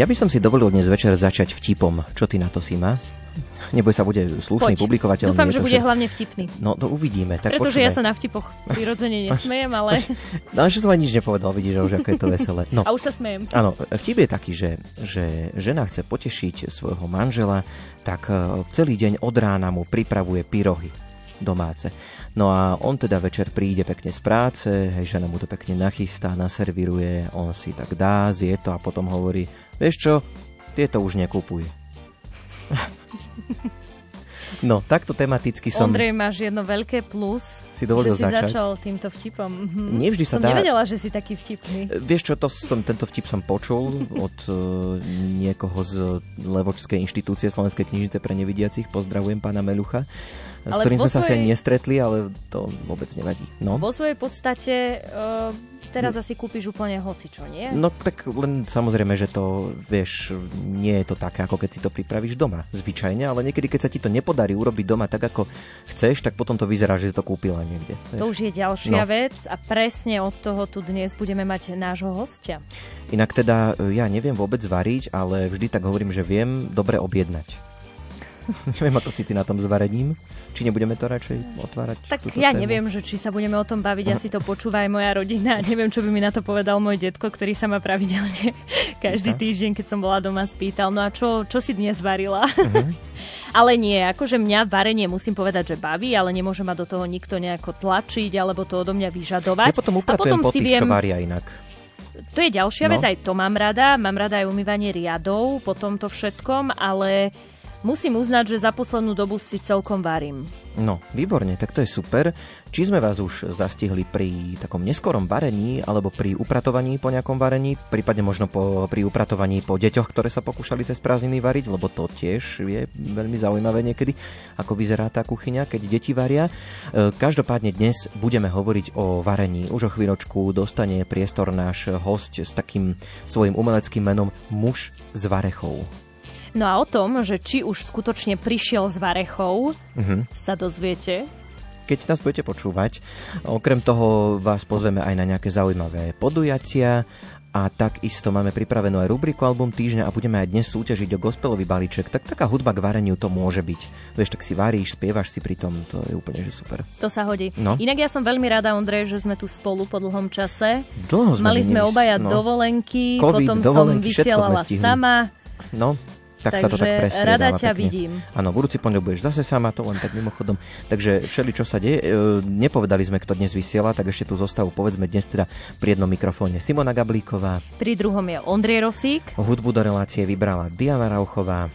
Ja by som si dovolil dnes večer začať vtipom. Čo ty na to, Sima? Neboj sa, bude slušný, Poď. publikovateľný. Dúfam, že bude všetko. hlavne vtipný. No, to uvidíme. Tak Pretože počúvaj. ja sa na vtipoch prirodzene nesmejem, ale... No, že som ani nič nepovedal, vidíš, že už ako je to veselé. No, A už sa smejem. áno, vtip je taký, že, že žena chce potešiť svojho manžela, tak eh, celý deň od rána mu pripravuje pyrohy domáce. No a on teda večer príde pekne z práce, hej, žena mu to pekne nachystá, naserviruje, on si tak dá, zje to a potom hovorí, vieš čo, tieto už nekupuj. No, takto tematicky som... Ondrej, máš jedno veľké plus, Si dovolil že si začať? začal týmto vtipom. Mhm. Nevždy sa som dá- nevedela, že si taký vtipný. Vieš čo, to som, tento vtip som počul od uh, niekoho z Levočskej inštitúcie Slovenskej knižnice pre nevidiacich. Pozdravujem pána Melucha, s Ale ktorým sme sa asi svojej- nestretli, ale to vôbec nevadí. No. Vo svojej podstate uh, teraz asi kúpiš úplne hocičo, nie? No tak len samozrejme, že to, vieš, nie je to také, ako keď si to pripravíš doma, zvyčajne, ale niekedy, keď sa ti to nepodarí urobiť doma tak, ako chceš, tak potom to vyzerá, že si to kúpila niekde. To vieš. už je ďalšia No. vec a presne od toho tu dnes budeme mať nášho hostia. Inak teda e, ja neviem vôbec variť, ale vždy tak hovorím, že viem dobre objednať. neviem, ako si ty na tom s varením. Či nebudeme to radšej otvárať? Tak ja tému? neviem, že či sa budeme o tom baviť, asi to počúva aj moja rodina. Neviem, čo by mi na to povedal môj detko, ktorý sa ma pravidelne každý týždeň, keď som bola doma, spýtal, no a čo, čo si dnes varila? Mhm. ale nie, akože mňa varenie musím povedať, že baví, ale nemôže ma do toho nikto nejako tlačiť alebo to odo mňa vyžadovať. Ja potom a potom po si tých, viem, čo varia inak. to je ďalšia No. vec, aj to mám rada. Mám rada aj umývanie riadov po tomto všetkom, ale musím uznať, že za poslednú dobu si celkom varím. No, výborne, tak to je super. Či sme vás už zastihli pri takom neskorom varení, alebo pri upratovaní po nejakom varení, prípadne možno po, pri upratovaní po deťoch, ktoré sa pokúšali cez prázdniny variť, lebo to tiež je veľmi zaujímavé niekedy, ako vyzerá tá kuchyňa, keď deti varia. E, Každopádne dnes budeme hovoriť o varení. Už o chvíľočku dostane priestor náš host s takým svojim umeleckým menom Muž s varechou. No a o tom, že či už skutočne prišiel z Varechov, Mhm. sa dozviete. keď nás budete počúvať. Okrem toho vás pozveme aj na nejaké zaujímavé podujatia a takisto máme pripravenú aj rubriku Album týždňa a budeme aj dnes súťažiť o gospelový balíček. Tak taká hudba k vareniu to môže byť. Vieš, tak si varíš, spievaš si pri tom, to je úplne že super. To sa hodí. No. Inak ja som veľmi rada, Ondrej, že sme tu spolu po dlhom čase. Dlho sme Mali sme nemys- obaja no. dovolenky, Covid, potom dovolenky, som vysielala sama. No, tak sa to tak Takže prestriedava rada ťa pekne. vidím. Áno, budúci pondelok budeš zase sama, to len tak mimochodom. Takže všeli, čo sa deje, e, nepovedali sme, kto dnes vysiela, tak ešte tú zostavu povedzme dnes teda pri jednom mikrofóne Simona Gablíková, Pri druhom je Ondrej Rosík, hudbu do relácie vybrala Diana Rauchová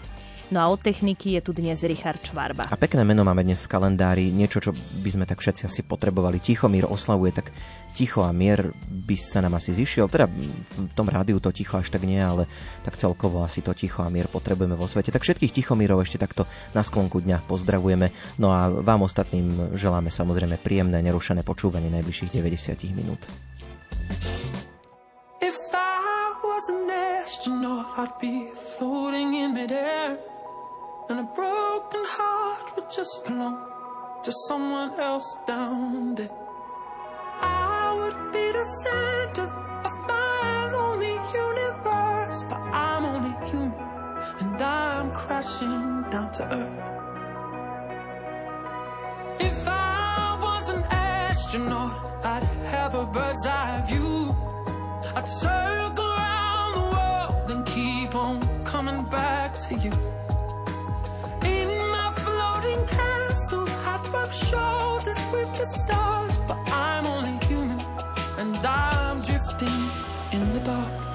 no a od techniky je tu dnes Richard Čvarba. a pekné meno máme dnes v kalendári, niečo, čo by sme tak všetci asi potrebovali. Tichomír oslavuje, tak ticho a mier by sa nám asi zišiel. Teda v tom rádiu to ticho až tak nie, ale tak celkovo asi to ticho a mier potrebujeme vo svete. Tak všetkých tichomírov ešte takto na sklonku dňa pozdravujeme. No a vám ostatným želáme samozrejme príjemné, nerušené počúvanie najbližších 90 minút. If I was an astronaut, I'd be floating in midair. And a broken heart would just belong to someone else down there. I would be the center of my lonely universe, but I'm only human and I'm crashing down to earth. If I was an astronaut, I'd have a bird's eye view. I'd circle around the world and keep on coming back to you. In my floating castle, I'd rub shoulders with the stars, but I'm only human and I'm drifting in the dark.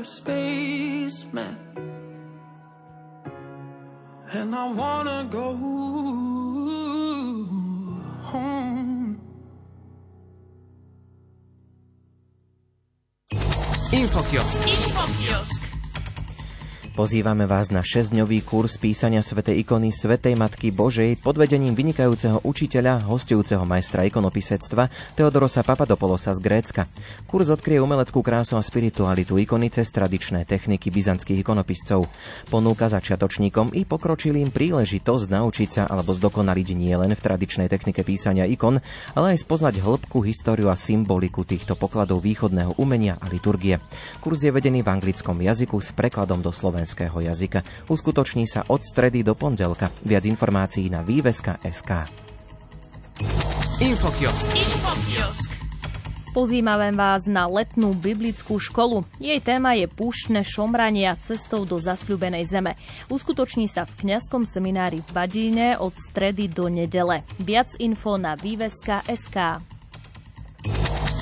Nothing but space, man. And I wanna go home. Infokiosk. Pozývame vás na 6-dňový kurz písania svätej ikony Svetej Matky Božej pod vedením vynikajúceho učiteľa, hostujúceho majstra ikonopisectva Teodorosa Papadopolosa z Grécka. Kurz odkrie umeleckú krásu a spiritualitu ikony cez tradičné techniky byzantských ikonopiscov. Ponúka začiatočníkom i pokročilým príležitosť naučiť sa alebo zdokonaliť nielen v tradičnej technike písania ikon, ale aj spoznať hĺbku, históriu a symboliku týchto pokladov východného umenia a liturgie. Kurz je vedený v anglickom jazyku s prekladom do slovenského jazyka. Uskutoční sa od stredy do pondelka. Viac informácií na výveska.sk. Infokiosk. Pozývame vás na letnú biblickú školu. Jej téma je púštne šomrania cestou do zasľubenej zeme. Uskutoční sa v kňazskom seminári v Badíne od stredy do nedele. Viac info na výveska.sk.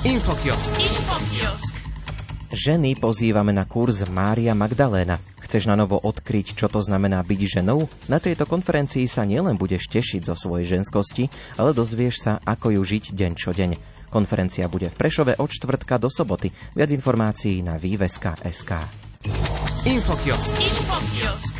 Infokiosk. Ženy pozývame na kurz Mária Magdaléna. Chceš na novo odkryť, čo to znamená byť ženou? Na tejto konferencii sa nielen budeš tešiť zo svojej ženskosti, ale dozvieš sa, ako ju žiť deň čo deň. Konferencia bude v Prešove od čtvrtka do soboty. Viac informácií na výveska.sk. Infokiosk.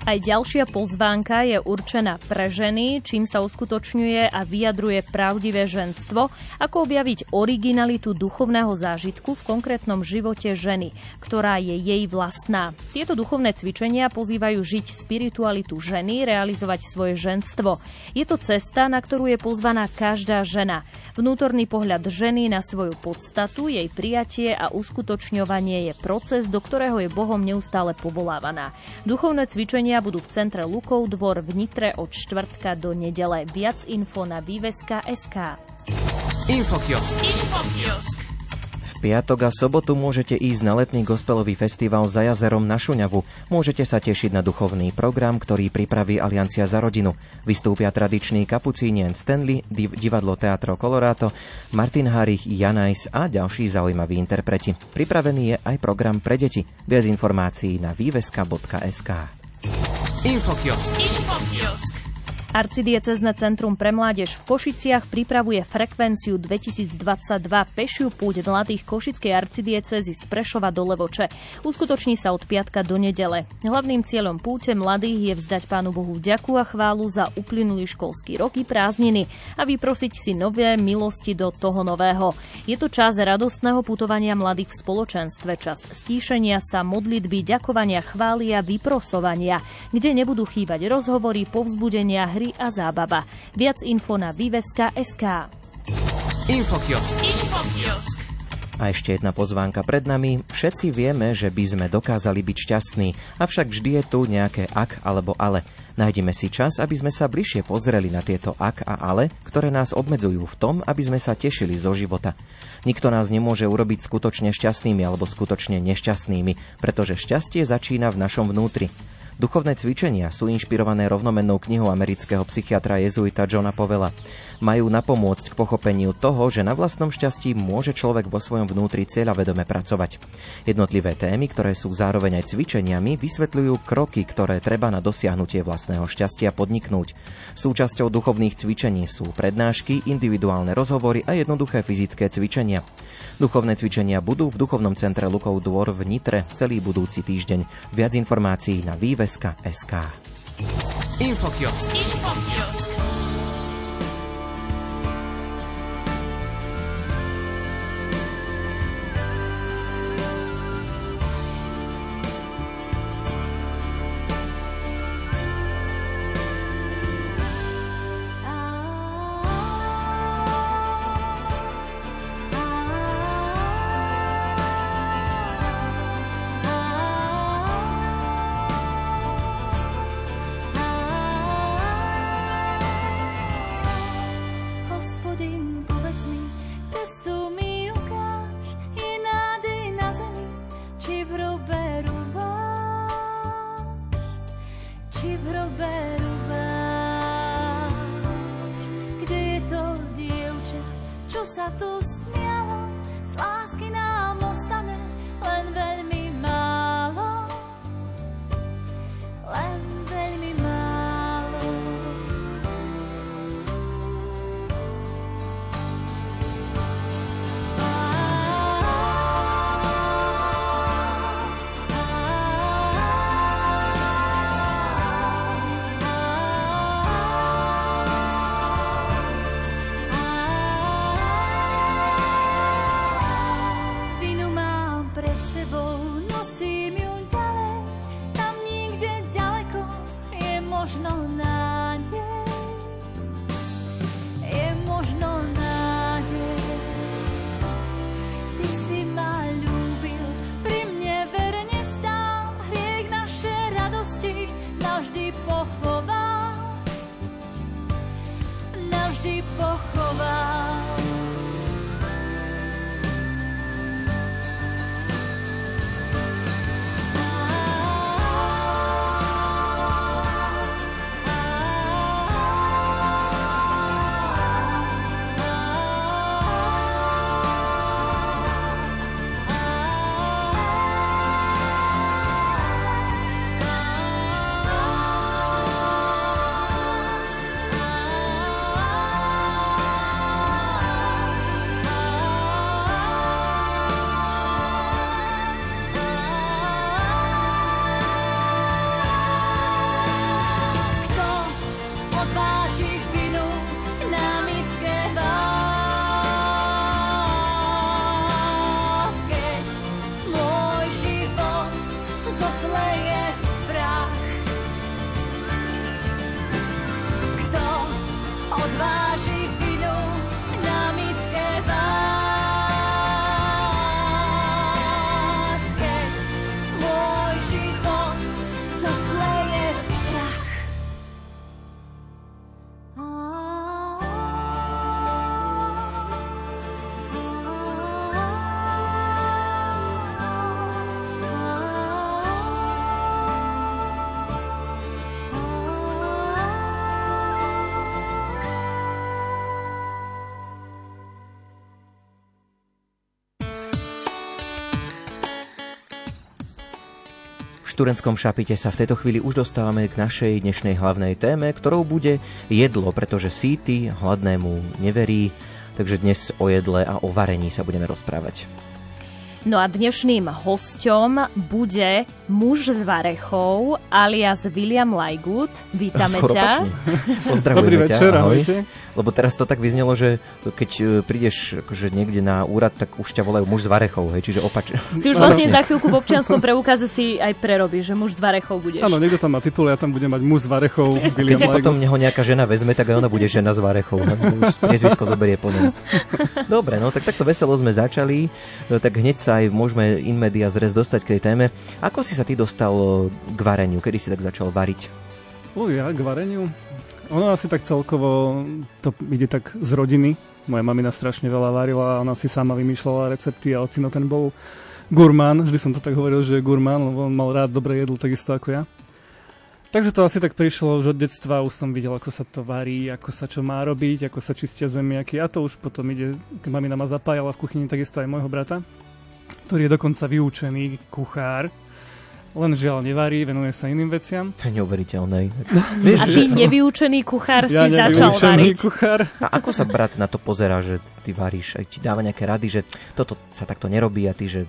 Aj ďalšia pozvánka je určená pre ženy, čím sa uskutočňuje a vyjadruje pravdivé ženstvo, ako objaviť originalitu duchovného zážitku v konkrétnom živote ženy, ktorá je jej vlastná. Tieto duchovné cvičenia pozývajú žiť spiritualitu ženy, realizovať svoje ženstvo. Je to cesta, na ktorú je pozvaná každá žena. Vnútorný pohľad ženy na svoju podstatu, jej prijatie a uskutočňovanie je proces, do ktorého je Bohom neustále povolávaná. Duchovné cvičenia budú v centre Lukov dvor v Nitre od štvrtka do nedele. Viac info na výveska.sk. Infokiosk. V piatok a sobotu môžete ísť na letný gospelový festival za jazerom na Šuňavu. Môžete sa tešiť na duchovný program, ktorý pripraví Aliancia za rodinu. Vystúpia tradiční kapucínien Stanley, div- divadlo Teatro Colorado, Martin Harich, Janajs a ďalší zaujímaví interpreti. Pripravený je aj program pre deti. Viac informácií na výveska.sk. Infokiosk. Arcidiecezne centrum pre mládež v Košiciach pripravuje frekvenciu 2022 pešiu púť mladých Košickej arcidiecezy z Prešova do Levoče. Uskutoční sa od piatka do nedele. Hlavným cieľom púte mladých je vzdať Pánu Bohu vďaku a chválu za uplynulý školský rok i prázdniny a vyprosiť si nové milosti do toho nového. Je to čas radostného putovania mladých v spoločenstve, čas stíšenia sa, modlitby, ďakovania, chvály a vyprosovania, kde nebudú chýbať rozhovory, povzbudenia, hry a zábava. Viac info na Viveska.sk. Infokiosk. Infokiosk. A ešte jedna pozvánka pred nami. Všetci vieme, že by sme dokázali byť šťastní, avšak vždy je tu nejaké ak alebo ale. Nájdeme si čas, aby sme sa bližšie pozreli na tieto ak a ale, ktoré nás obmedzujú v tom, aby sme sa tešili zo života. Nikto nás nemôže urobiť skutočne šťastnými alebo skutočne nešťastnými, pretože šťastie začína v našom vnútri. Duchovné cvičenia sú inšpirované rovnomennou knihou amerického psychiatra jezuita Johna Povela. Majú napomôcť k pochopeniu toho, že na vlastnom šťastí môže človek vo svojom vnútri cieľavedome pracovať. Jednotlivé témy, ktoré sú zároveň aj cvičeniami, vysvetľujú kroky, ktoré treba na dosiahnutie vlastného šťastia podniknúť. Súčasťou duchovných cvičení sú prednášky, individuálne rozhovory a jednoduché fyzické cvičenia. Duchovné cvičenia budú v Duchovnom centre Lukov dvor v Nitre celý budúci týždeň. Viac informácií na výveska.sk. Infokiosk. Infokiosk. Turenskom šapite sa v tejto chvíli už dostávame k našej dnešnej hlavnej téme, ktorou bude jedlo, pretože síty hladnému neverí, takže dnes o jedle a o varení sa budeme rozprávať. No a dnešným hosťom bude muž z Varechov alias William Lajgut. Vítame Skoro ťa. Pozdravujeme Dobrý ťa. večer, ahoj. ahojte. Lebo teraz to tak vyznelo, že keď e, prídeš akože niekde na úrad, tak už ťa volajú muž z Varechov, hej, čiže opačne. Ty už vlastne za chvíľku v občianskom preukaze si aj prerobíš, že muž z Varechov budeš. Áno, niekto tam má titul, ja tam budem mať muž z Varechov, Keď William si Lajgo. potom neho nejaká žena vezme, tak aj ona bude žena z Varechov. Už priezvisko zoberie po ňom. Dobre, no tak takto veselo sme začali, no, tak hneď sa aj môžeme in media zres dostať k tej téme. Ako si sa ty dostal e, k vareniu? Kedy si tak začal variť? Uj, ja k vareniu. Ono asi tak celkovo to ide tak z rodiny. Moja mamina strašne veľa varila a ona si sama vymýšľala recepty a ocino ten bol gurmán. Vždy som to tak hovoril, že je gurmán, lebo on mal rád dobré jedlo takisto ako ja. Takže to asi tak prišlo už od detstva, už som videl, ako sa to varí, ako sa čo má robiť, ako sa čistia zemiaky a to už potom ide, keď mamina ma zapájala v kuchyni, takisto aj môjho brata, ktorý je dokonca vyučený kuchár, len žiaľ nevarí, venuje sa iným veciam. To je neuveriteľné. A ty nevyučený kuchár si Ja začal nevyučený variť. kuchár. A ako sa brat na to pozera, že ty varíš? Aj ti dáva nejaké rady, že toto sa takto nerobí a ty, že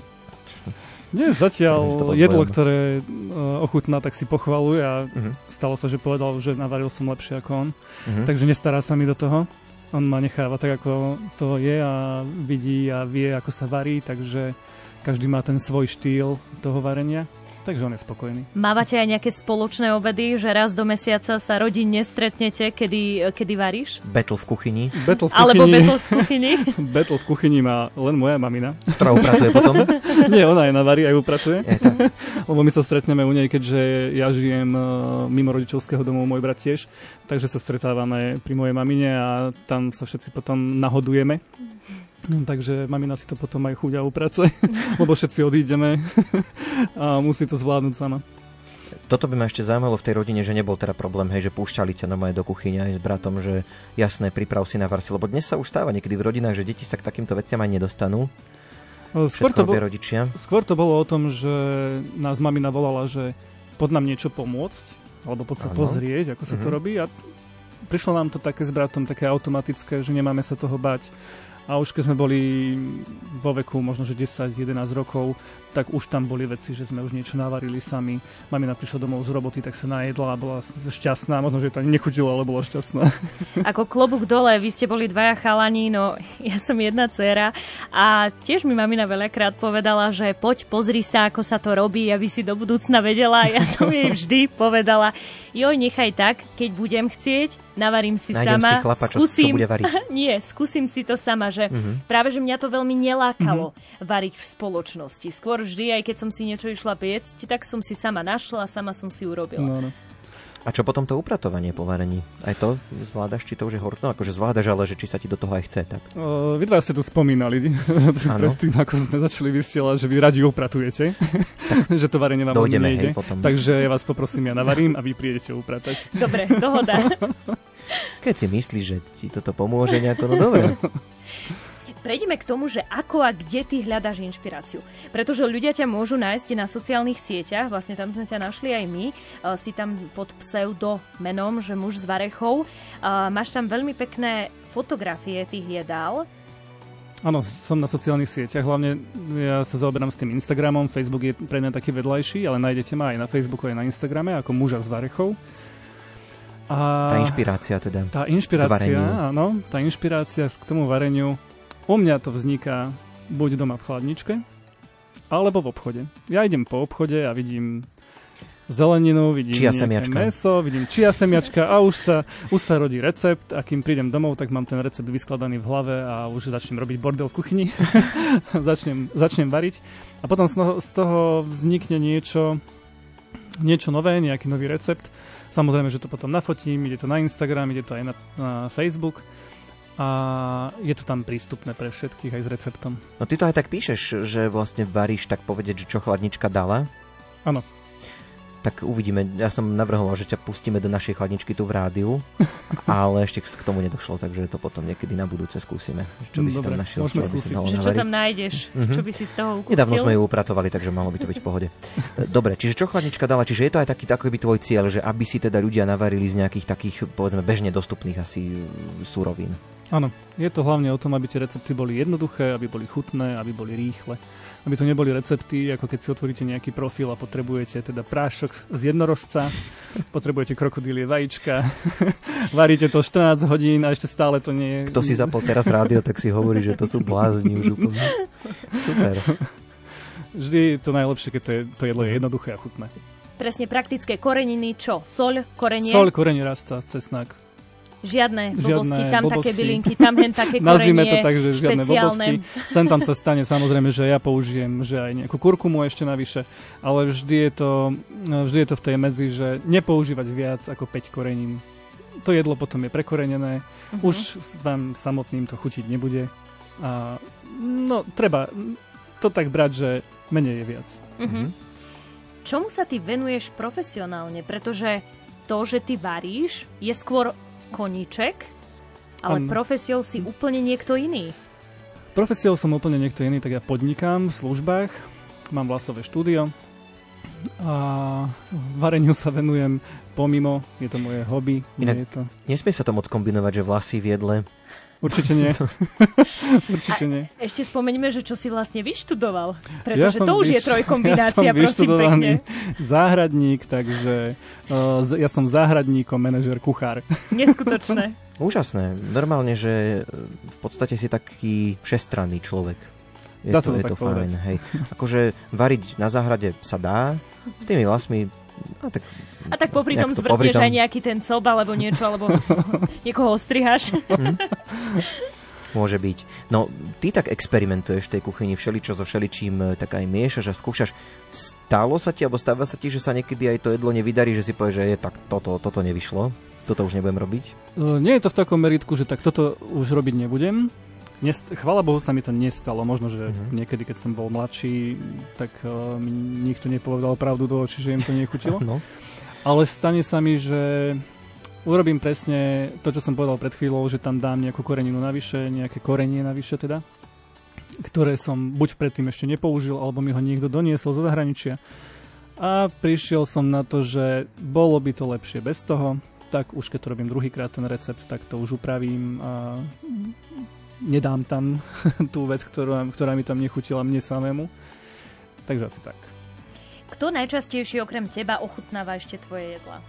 Nie, si zatiaľ jedlo, svojom. ktoré uh, ochutná, tak si pochvaluje a uh-huh, stalo sa, že povedal, že navaril som lepšie ako on. uh-huh. Takže nestará sa mi do toho. On ma necháva tak, ako to je a vidí a vie, ako sa varí, takže každý má ten svoj štýl toho varenia. Takže on je spokojný. Mávate aj nejaké spoločné obedy, že raz do mesiaca sa rodinne stretnete, kedy, kedy varíš? Battle v kuchyni, Battle v Alebo kuchyni, battle v kuchyni? battle v kuchyni má len moja mamina. ktorá upratuje potom. Nie, ona aj navarí, aj upratuje. Je tak. Lebo my sa stretneme u nej, keďže ja žijem eh, mimo rodičovského domu, môj brat tiež, takže sa stretávame pri mojej mamine a tam sa všetci potom nahodujeme. No, Takže mamina si to potom aj chuďa uprace, lebo všetci odídeme a musí to zvládnuť sama. Toto by ma ešte zaujímalo v tej rodine, že nebol teda problém, hej, že púšťali ťa normálne do kuchyne aj s bratom, že jasné, priprav si na varsi, lebo dnes sa už stáva niekedy v rodinách, že deti sa k takýmto veciam aj nedostanú. Skôr to, bol, rodičia. skôr to bolo o tom, že nás mamina volala, že pod nám niečo pomôcť, alebo poď sa pozrieť, ako sa to Mhm. robí a prišlo nám to také s bratom, také automatické, že nemáme sa toho bať. A už keď sme boli vo veku možno, že 10-11 rokov, tak už tam boli veci, že sme už niečo navarili sami. Mamina prišla domov z roboty, tak sa najedla a bola šťastná. Možno, že to ani nechutilo, ale bola šťastná. Ako klobúk dole, vy ste boli dvaja chalani, no ja som jedna dcera a tiež mi mamina veľakrát povedala, že poď pozri sa, ako sa to robí, aby si do budúcna vedela. Ja som jej vždy povedala, joj, nechaj tak, keď budem chcieť, navarím si Nájdem sama, si chlapa, čo, čo skúsim, bude variť. nie, skúsim si to sama, že Mhm. práve, že mňa to veľmi nelákalo variť v spoločnosti. Skôr vždy, aj keď som si niečo išla piecť, tak som si sama našla, sama som si urobila. No, no. A čo potom to upratovanie po varení? Aj to zvládaš, či to už je horko? No, akože zvládaš, ale že či sa ti do toho aj chce, tak. O, Vy dva ste tu spomínali predtým, ako sme začali vysielať, že vy radi upratujete, že to varenie vám Dojdeme, nejde. hej, potom. Takže ja vás poprosím, ja navarím a vy prídete upratať. Dobre, dohoda. Keď si myslíš, že ti toto pomôže nejako, no dobre. Prejdeme k tomu, že ako a kde ty hľadaš inšpiráciu. Pretože ľudia ťa môžu nájsť na sociálnych sieťach, vlastne tam sme ťa našli aj my, uh, si tam pod pseudo menom, že muž z Varechov. Uh, máš tam veľmi pekné fotografie tých jedál. Áno, som na sociálnych sieťach, hlavne ja sa zaoberám s tým Instagramom, Facebook je pre mňa taký vedľajší, ale nájdete ma aj na Facebooku, aj na Instagrame ako muža z Varechov. A Tá inšpirácia teda. tá inšpirácia, áno, tá inšpirácia k tomu vareniu, u mňa to vzniká buď doma v chladničke, alebo v obchode. Ja idem po obchode a vidím zeleninu, vidím Čia semiačka. meso, vidím čia semiačka a už sa, už sa rodí recept a kým prídem domov, tak mám ten recept vyskladaný v hlave a už začnem robiť bordel v kuchyni. začnem, začnem variť a potom z toho, z toho vznikne niečo, niečo nové, nejaký nový recept. Samozrejme, že to potom nafotím, ide to na Instagram, ide to aj na, na Facebook a je to tam prístupné pre všetkých aj s receptom. No ty to aj tak píšeš, že vlastne varíš tak povedať, že čo chladnička dala. Áno. Tak uvidíme. Ja som navrhoval, že ťa pustíme do našej chladničky tu v rádiu, ale ešte k tomu nedošlo, takže to potom niekedy na budúce skúsime. Čo by si Dobre, tam našiel, čo by si Že čo tam nájdeš, Mhm. čo by si z toho ukústil. Nedávno sme ju upratovali, takže malo by to byť v pohode. Dobre, čiže čo chladnička dala? Čiže je to aj taký takový tvoj cieľ, že aby si teda ľudia navarili z nejakých takých, povedzme, bežne dostupných asi surovín. Áno, je to hlavne o tom, aby tie recepty boli jednoduché, aby boli chutné, aby boli rýchle. Aby to neboli recepty, ako keď si otvoríte nejaký profil a potrebujete teda prášok z jednorozca, potrebujete krokodílie vajíčka, varíte to 14 hodín a ešte stále to nie je... Kto si zapol teraz rádio, tak si hovorí, že to sú blázni už úplne. Super. Vždy je to najlepšie, keď to, je, to jedlo je jednoduché a chutné. Presne praktické koreniny, čo? Soľ, korenie? Sol, korenie, rastca, cesnak. Žiadne blbosti, Žiadne tam blbosti. také bylinky, tam hen také Nazvime korenie, to tak, že žiadne špeciálne. blbosti. Sem tam sa stane samozrejme, že ja použijem že aj nejakú kurkumu ešte navyše, ale vždy je to, vždy je to v tej medzi, že nepoužívať viac ako 5 korenín. To jedlo potom je prekorenené, Mhm. už vám samotným to chutiť nebude. A, no, treba to tak brať, že menej je viac. Mhm. Čomu sa ty venuješ profesionálne? Pretože to, že ty varíš, je skôr koníček, ale Áno. profesiou si úplne niekto iný. Profesiou som úplne niekto iný, tak ja podnikám v službách, mám vlasové štúdio a vareniu sa venujem pomimo, je to moje hobby. Inak- Nie je to... Nesmie sa to moc kombinovať, že vlasy v jedle. Určite nie. Určite nie. Ešte spomeňme, že čo si vlastne vyštudoval. Ja Pretože som to už je vyš- trojkombinácia, ja som prosím pekne. záhradník, takže uh, ja som záhradníkom, manažer, kuchár. Neskutočné. Úžasné. Normálne, že e, v podstate si taký všestranný človek. Je Dá sa to, to je tak to fajn, hej. Akože variť na záhrade sa dá, s tými vlasmi, no tak A tak popri tom to zvrtneš popri tom? aj nejaký ten cob alebo niečo, alebo niekoho ostrihaš. Môže byť. No, ty tak experimentuješ v tej kuchyni všeličo so všeličím, e, tak aj miešaš a skúšaš. Stalo sa ti, alebo stáva sa ti, že sa niekedy aj to jedlo nevydarí, že si povieš, že je tak toto, toto nevyšlo, toto už nebudem robiť? Uh, nie je to v takom meritku, že tak toto už robiť nebudem. Nest- chvala Bohu sa mi to nestalo. Možno, že Mhm. niekedy, keď som bol mladší, tak uh, mi nikto nepovedal pravdu do očí, že im to nechutilo. No. Ale stane sa mi, že urobím presne to, čo som povedal pred chvíľou, že tam dám nejakú koreninu navyše, nejaké korenie navyše teda, ktoré som buď predtým ešte nepoužil, alebo mi ho niekto doniesol zo zahraničia. A prišiel som na to, že bolo by to lepšie bez toho, tak už keď to robím druhýkrát ten recept, tak to už upravím a nedám tam tú vec, ktorá, ktorá mi tam nechutila mne samému. Takže asi tak. Kto najčastejšie okrem teba ochutnáva ešte tvoje jedla?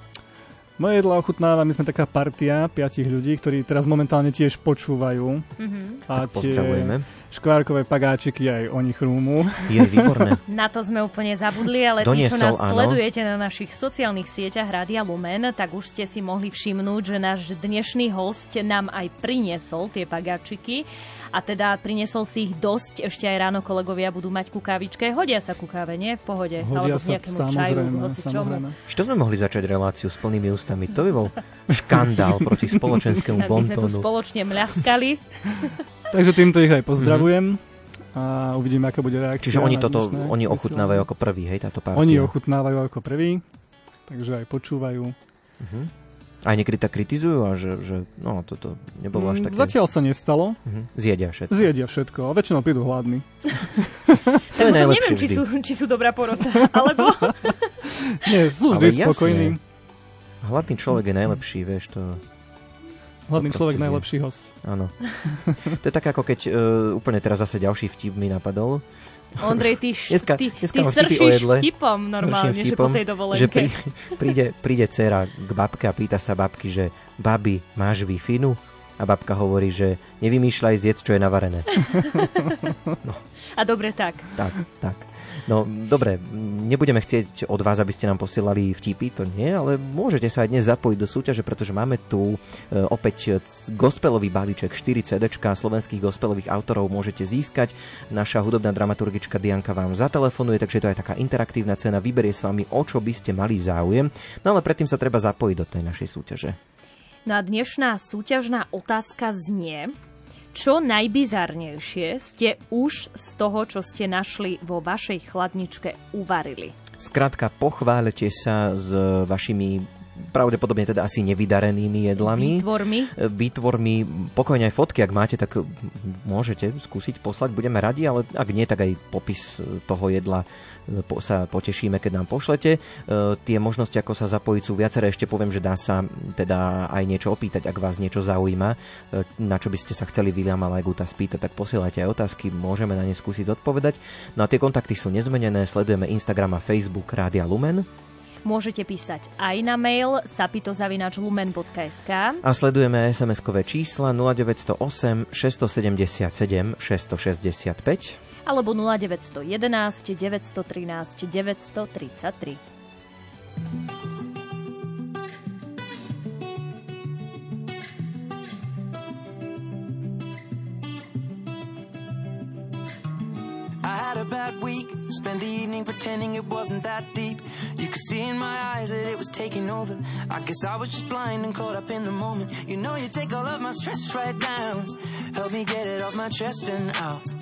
Moje jedla ochutnáva, my sme taká partia piatich ľudí, ktorí teraz momentálne tiež počúvajú Mhm. a Tak pozdravujeme. škvárkové pagáčiky aj oni chrúmu. Je výborné. Na to sme úplne zabudli, ale tí, čo Doniesol, nás áno. sledujete na našich sociálnych sieťach Rádia Lumen, tak už ste si mohli všimnúť, že náš dnešný host nám aj priniesol tie pagáčiky a teda priniesol si ich dosť. Ešte aj ráno kolegovia budú mať ku kávičke. Hodia sa ku káve, nie? V pohode. Hodia Alebo k sa, nejakému čaju, samozrejme, hoci čomu. Čo sme mohli začať reláciu s plnými ústami? To by bol škandál proti spoločenskému My sme tu spoločne mľaskali. Takže týmto ich aj pozdravujem a uvidíme, aká bude reakcia. Čiže oni toto, dnešné oni ochutnávajú ako prvý, hej, táto partia. Oni ochutnávajú ako prvý, takže aj počúvajú. Mhm. A niekedy tak kritizujú a že, že no, toto nebolo až Mm, také... Zatiaľ sa nestalo. Mhm. Zjedia všetko. Zjedia všetko a väčšinou prídu hladní. To je najlepšie Neviem, či vždy. sú, či sú dobrá porota, alebo... Nie, sú Ale vždy jasne. spokojní. Hladný človek je najlepší, vieš, to... Hladný To človek proste najlepší host. Áno. to je tak ako keď uh, úplne teraz zase ďalší vtip mi napadol. Ondrej, ty, š- Dneska- ty, dneska ty sršíš vtipom normálne, Horším že po tej dovolenke. že príde, príde, príde dcera k babke a pýta sa babky, že babi, máš wi A babka hovorí, že nevymýšľaj zjedz, čo je navarené. A dobre tak. Tak, tak. No, dobre, nebudeme chcieť od vás, aby ste nám posielali vtipy, to nie, ale môžete sa aj dnes zapojiť do súťaže, pretože máme tu e, opäť gospelový balíček 4 CD slovenských gospelových autorov môžete získať. Naša hudobná dramaturgička Dianka vám zatelefonuje, takže to je taká interaktívna cena, vyberie s vami, o čo by ste mali záujem. No ale predtým sa treba zapojiť do tej našej súťaže. No a dnešná súťažná otázka znie, čo najbizarnejšie ste už z toho, čo ste našli vo vašej chladničke, uvarili? Skrátka, pochválite sa s vašimi pravdepodobne teda asi nevydarenými jedlami. Výtvormi. E, Výtvormi, pokojne aj fotky, ak máte, tak môžete skúsiť poslať, budeme radi, ale ak nie, tak aj popis e, toho jedla e, sa potešíme, keď nám pošlete. Tie možnosti, ako sa zapojiť, sú viaceré. Ešte poviem, že dá sa teda aj niečo opýtať, ak vás niečo zaujíma, na čo by ste sa chceli Williama Leguta spýtať, tak posielajte aj otázky, môžeme na ne skúsiť odpovedať. No a tie kontakty sú nezmenené, sledujeme Instagram a Facebook Rádia Lumen. Môžete písať aj na mail sapitozavinačlumen.sk A sledujeme SMS-kové čísla 0908 677 665 alebo 0911 913 933. I had a bad week. Spent the evening pretending it wasn't that deep. See in my eyes that it was taking over. I guess I was just blind and caught up in the moment. You know, you take all of my stress right down. Help me get it off my chest and out.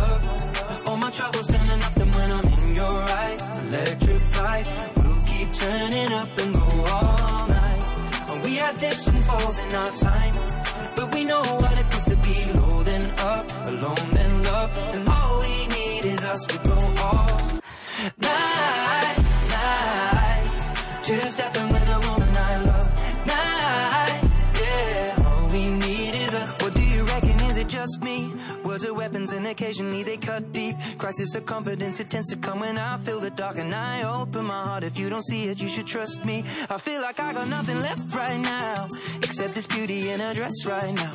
Occasionally they cut deep. Crisis of confidence, it tends to come when I feel the dark and I open my heart. If you don't see it, you should trust me. I feel like I got nothing left right now, except this beauty in her dress right now.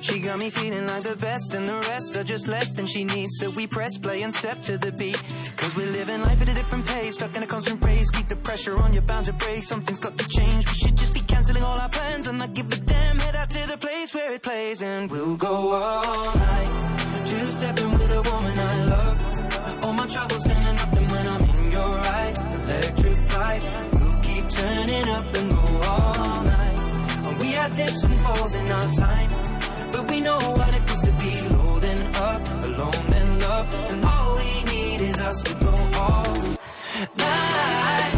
She got me feeling like the best, and the rest are just less than she needs. So we press play and step to the beat. Cause we're living life at a different pace, stuck in a constant race. Keep the pressure on, you're bound to break. Something's got to change. We should just be canceling all our plans and not give a damn. Head out to the place where it plays, and we'll go all night. Just stepping with a woman I love. All my troubles standing up, and when I'm in your eyes, electrified. We'll keep turning up and go all night. We had dips and falls in our time. Us to go all night.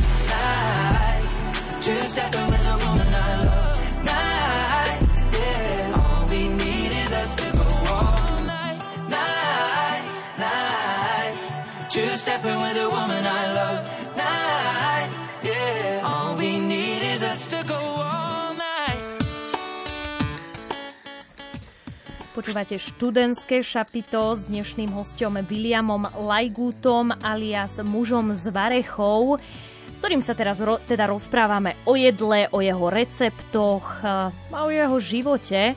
Počúvate študentské šapito s dnešným hostom Williamom Lajgútom alias mužom z Varechov, s ktorým sa teraz ro- teda rozprávame o jedle, o jeho receptoch a o jeho živote.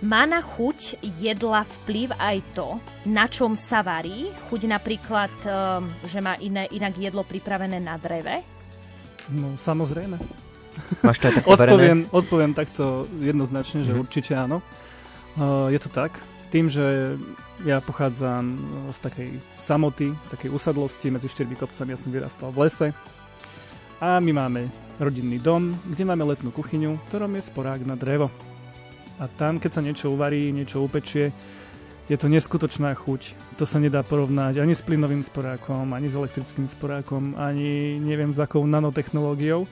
Má na chuť jedla vplyv aj to, na čom sa varí? Chuť napríklad, že má iné, inak jedlo pripravené na dreve? No samozrejme. Máš to aj tak Odpoviem, odpoviem takto jednoznačne, že Mhm. určite áno. Uh, je to tak. Tým, že ja pochádzam z takej samoty, z takej usadlosti medzi štyrmi kopcami, ja som vyrastal v lese. A my máme rodinný dom, kde máme letnú kuchyňu, ktorom je sporák na drevo. A tam, keď sa niečo uvarí, niečo upečie, je to neskutočná chuť. To sa nedá porovnať ani s plynovým sporákom, ani s elektrickým sporákom, ani neviem s akou nanotechnológiou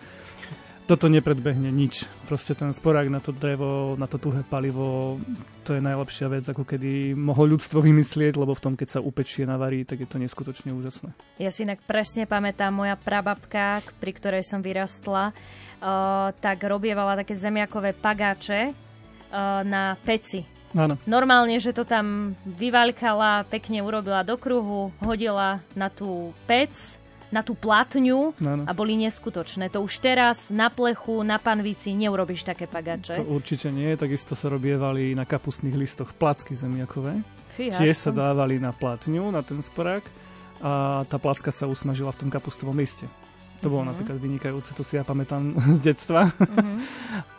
toto nepredbehne nič. Proste ten sporák na to drevo, na to tuhé palivo, to je najlepšia vec, ako kedy mohlo ľudstvo vymyslieť, lebo v tom, keď sa upečie, navarí, tak je to neskutočne úžasné. Ja si inak presne pamätám, moja prababka, pri ktorej som vyrastla, uh, tak robievala také zemiakové pagáče uh, na peci. Áno, Normálne, že to tam vyvalkala, pekne urobila do kruhu, hodila na tú pec, na tú platňu áno. a boli neskutočné. To už teraz na plechu, na panvici neurobíš také pagáče. To určite nie, takisto sa robievali na kapustných listoch placky zemiakové. Fíha, Tiež sa dávali na platňu, na ten sporák a tá placka sa usmažila v tom kapustovom liste. To bolo napríklad vynikajúce, to si ja pamätám z detstva.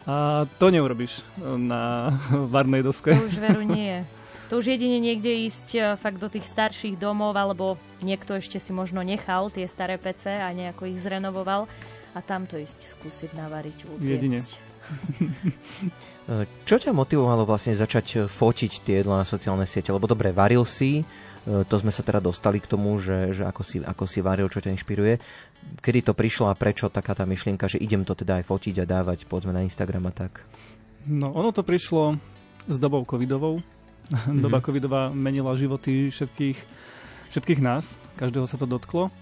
A to neurobiš na varnej doske. To už veru nie. To už jedine niekde ísť e, fakt do tých starších domov, alebo niekto ešte si možno nechal tie staré pece a nejako ich zrenovoval a tam to ísť skúsiť navariť, upiecť. Jedine. Čo ťa motivovalo vlastne začať e, fotiť tie jedlá na sociálne siete? Lebo dobre, varil si, e, to sme sa teda dostali k tomu, že, že ako, si, ako si varil, čo ťa inšpiruje. Kedy to prišlo a prečo taká tá myšlienka, že idem to teda aj fotiť a dávať povedzme na Instagram a tak? No, ono to prišlo s dobou covidovou. Doba covidová menila životy všetkých, všetkých nás, každého sa to dotklo.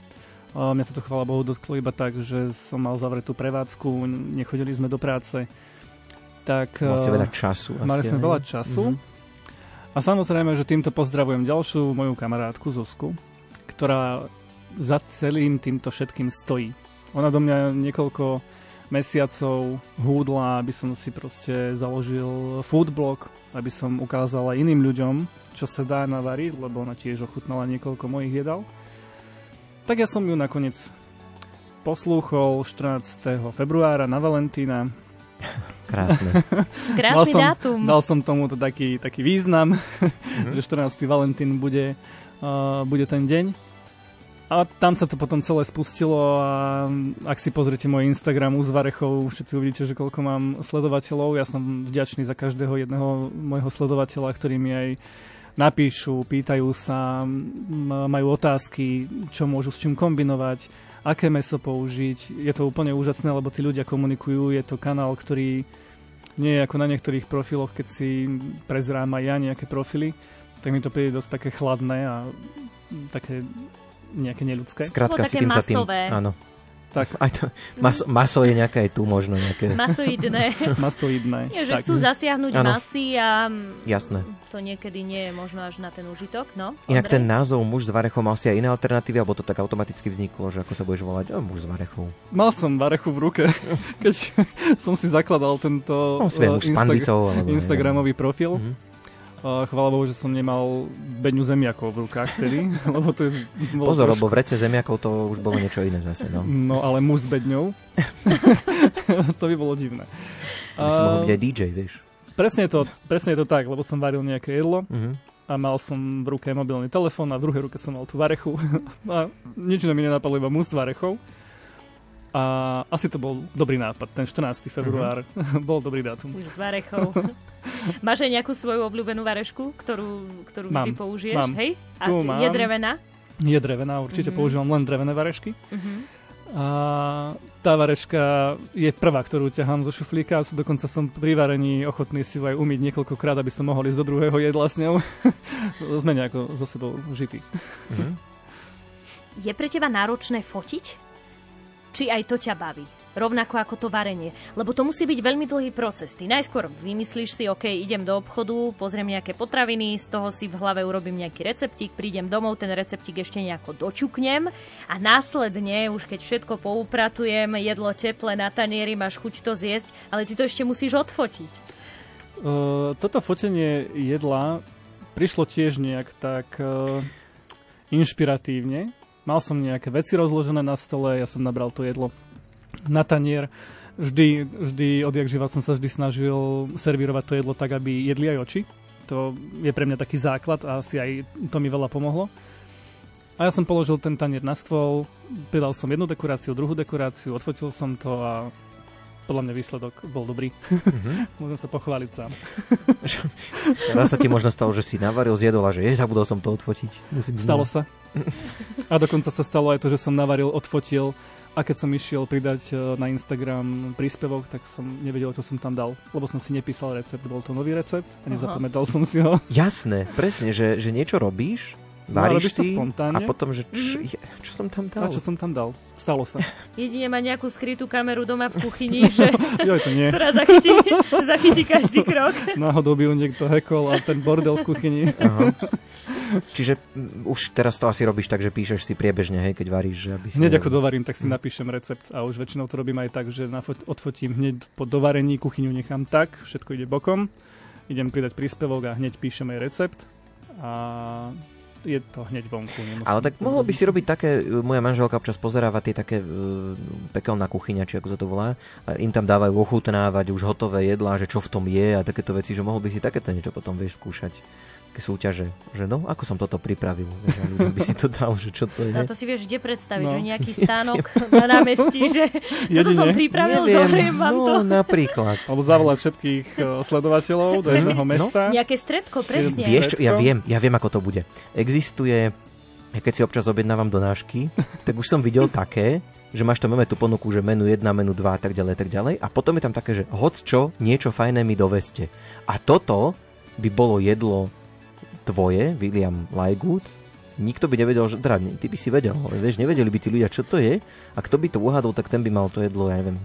Mňa sa to chvála Bohu dotklo iba tak, že som mal zavretú prevádzku, nechodili sme do práce. Tak, Mal ste eh, veľa času. Mali sme veľa času. Mhm. A samozrejme, že týmto pozdravujem ďalšiu moju kamarátku Zuzku, ktorá za celým týmto všetkým stojí. Ona do mňa niekoľko mesiacov húdla, aby som si proste založil foodblog, aby som ukázal aj iným ľuďom, čo sa dá navariť, lebo ona tiež ochutnala niekoľko mojich jedál. Tak ja som ju nakoniec poslúchol 14. februára na Valentína Krásne. Krásny som, dátum. Dal som tomu to taký, taký význam, že 14. Valentín bude, uh, bude ten deň. A tam sa to potom celé spustilo a ak si pozrite môj Instagram u Zvarechov, všetci uvidíte, že koľko mám sledovateľov. Ja som vďačný za každého jedného môjho sledovateľa, ktorý mi aj napíšu, pýtajú sa, majú otázky, čo môžu s čím kombinovať, aké meso použiť. Je to úplne úžasné, lebo tí ľudia komunikujú, je to kanál, ktorý nie je ako na niektorých profiloch, keď si prezrám aj ja nejaké profily, tak mi to príde dosť také chladné a také nejaké neľudské. Skrátka si také tým za tým... masové. Áno. Tak, Aj to, maso, maso je nejaké aj tu možno nejaké. Masoidné. masoidné. Nie, že tak. chcú zasiahnuť Áno. masy a mm, Jasné. to niekedy nie je možno až na ten užitok. No, Inak Ondrej? ten názov muž s varechom mal si aj iné alternatívy, alebo to tak automaticky vzniklo, že ako sa budeš volať? O, muž s varechou. Mal som varechu v ruke, keď som si zakladal tento No, s pandicou. Alebo, Instagramový profil. Mhm. Chvála Bohu, že som nemal beňu zemiakov v rukách vtedy, lebo to je, Pozor, trošku- lebo v rece zemiakov to už bolo niečo iné zase. No. No, ale muž s to by bolo divné. By si mohol byť aj DJ, vieš. presne, to, presne to tak, lebo som varil nejaké jedlo Mhm. a mal som v ruke mobilný telefón a v druhej ruke som mal tú varechu a nič mi nenapadlo, iba mus s varechou. A asi to bol dobrý nápad, ten 14. február bol dobrý dátum. Už s varechou. Máš aj nejakú svoju obľúbenú varešku, ktorú, ktorú Mám, vždy použiješ? mám. Hej? A Tu je mám. drevená? Je drevená, určite Mhm. používam len drevené varešky. Mhm. A tá vareška je prvá, ktorú ťahám zo šuflíka. Dokonca som pri varení ochotný si ju aj umyť niekoľkokrát, aby som mohol ísť do druhého jedla s ňou. Sme nejako so sebou žití. Mhm. Je pre teba náročné fotiť? Či aj to ťa baví? Rovnako ako to varenie. Lebo to musí byť veľmi dlhý proces. Ty najskôr vymyslíš si, OK, idem do obchodu, pozriem nejaké potraviny, z toho si v hlave urobím nejaký receptík, prídem domov, ten receptík ešte nejako dočuknem a následne, už keď všetko poupratujem, jedlo teple na tanieri, máš chuť to zjesť, ale ty to ešte musíš odfotiť. Uh, toto fotenie jedla prišlo tiež nejak tak uh, inšpiratívne. Mal som nejaké veci rozložené na stole, ja som nabral to jedlo na tanier. Vždy, vždy odjak živa som sa vždy snažil servírovať to jedlo tak, aby jedli aj oči. To je pre mňa taký základ a asi aj to mi veľa pomohlo. A ja som položil ten tanier na stôl, pridal som jednu dekoráciu, druhú dekoráciu, odfotil som to a podľa mňa výsledok bol dobrý. Môžem sa pochváliť sám. Raz sa ti možno stalo, že si navaril, zjedol a že je, zabudol som to odfotiť. Musím Stalo sa. A dokonca sa stalo aj to, že som navaril, odfotil a keď som išiel pridať e, na Instagram príspevok, tak som nevedel, čo som tam dal, lebo som si nepísal recept, bol to nový recept a nezapamätal som si ho. Jasné, presne, že, že niečo robíš, No, varíš to si spontánne. a potom, že č, je, čo som tam dal? A čo som tam dal? Stalo sa. Jedine má nejakú skrytú kameru doma v kuchyni, že, Joj, to nie. ktorá zachytí, zachytí každý krok. Náhodou by ju niekto hekol a ten bordel v kuchyni. Aha. Čiže mm, už teraz to asi robíš tak, že píšeš si priebežne, hej, keď varíš, že aby si... Hneď ako dovarím, tak si napíšem recept a už väčšinou to robím aj tak, že nafo- odfotím hneď po dovarení, kuchyňu nechám tak, všetko ide bokom, idem pridať príspevok a hneď píšem aj recept a je to hneď vonku. nemusím Ale tak mohol by si robiť také, e, moja manželka občas pozeráva tie také uh, pekelná kuchyňa, či ako sa to volá, a im tam dávajú ochutnávať už hotové jedlá, že čo v tom je a takéto veci, že mohol by si takéto niečo potom vieš skúšať. Také súťaže, že no, ako som toto pripravil, ľuďom by si to dal, že čo to je. No to si vieš kde predstaviť, No. že nejaký stánok na námestí, že toto som Jedine. pripravil, zohriem vám to. no napríklad. Alebo zavolať všetkých eh, sledovateľov do jedného mesta. Nejaké stredko, presne. Vieš čo, ja viem, ja viem, ako to bude. Existuje, ja keď si občas objednávam donášky, tak už som videl také, že máš tam máme tú ponuku, že menu 1, menu 2 a tak ďalej, tak ďalej. A potom je tam také, že hoc čo, niečo fajné mi doveste. A toto by bolo jedlo tvoje, William Lygood, nikto by nevedel, že teda, ty by si vedel, ale vieš, nevedeli by tí ľudia, čo to je. A kto by to uhádol, tak ten by mal to jedlo, ja neviem,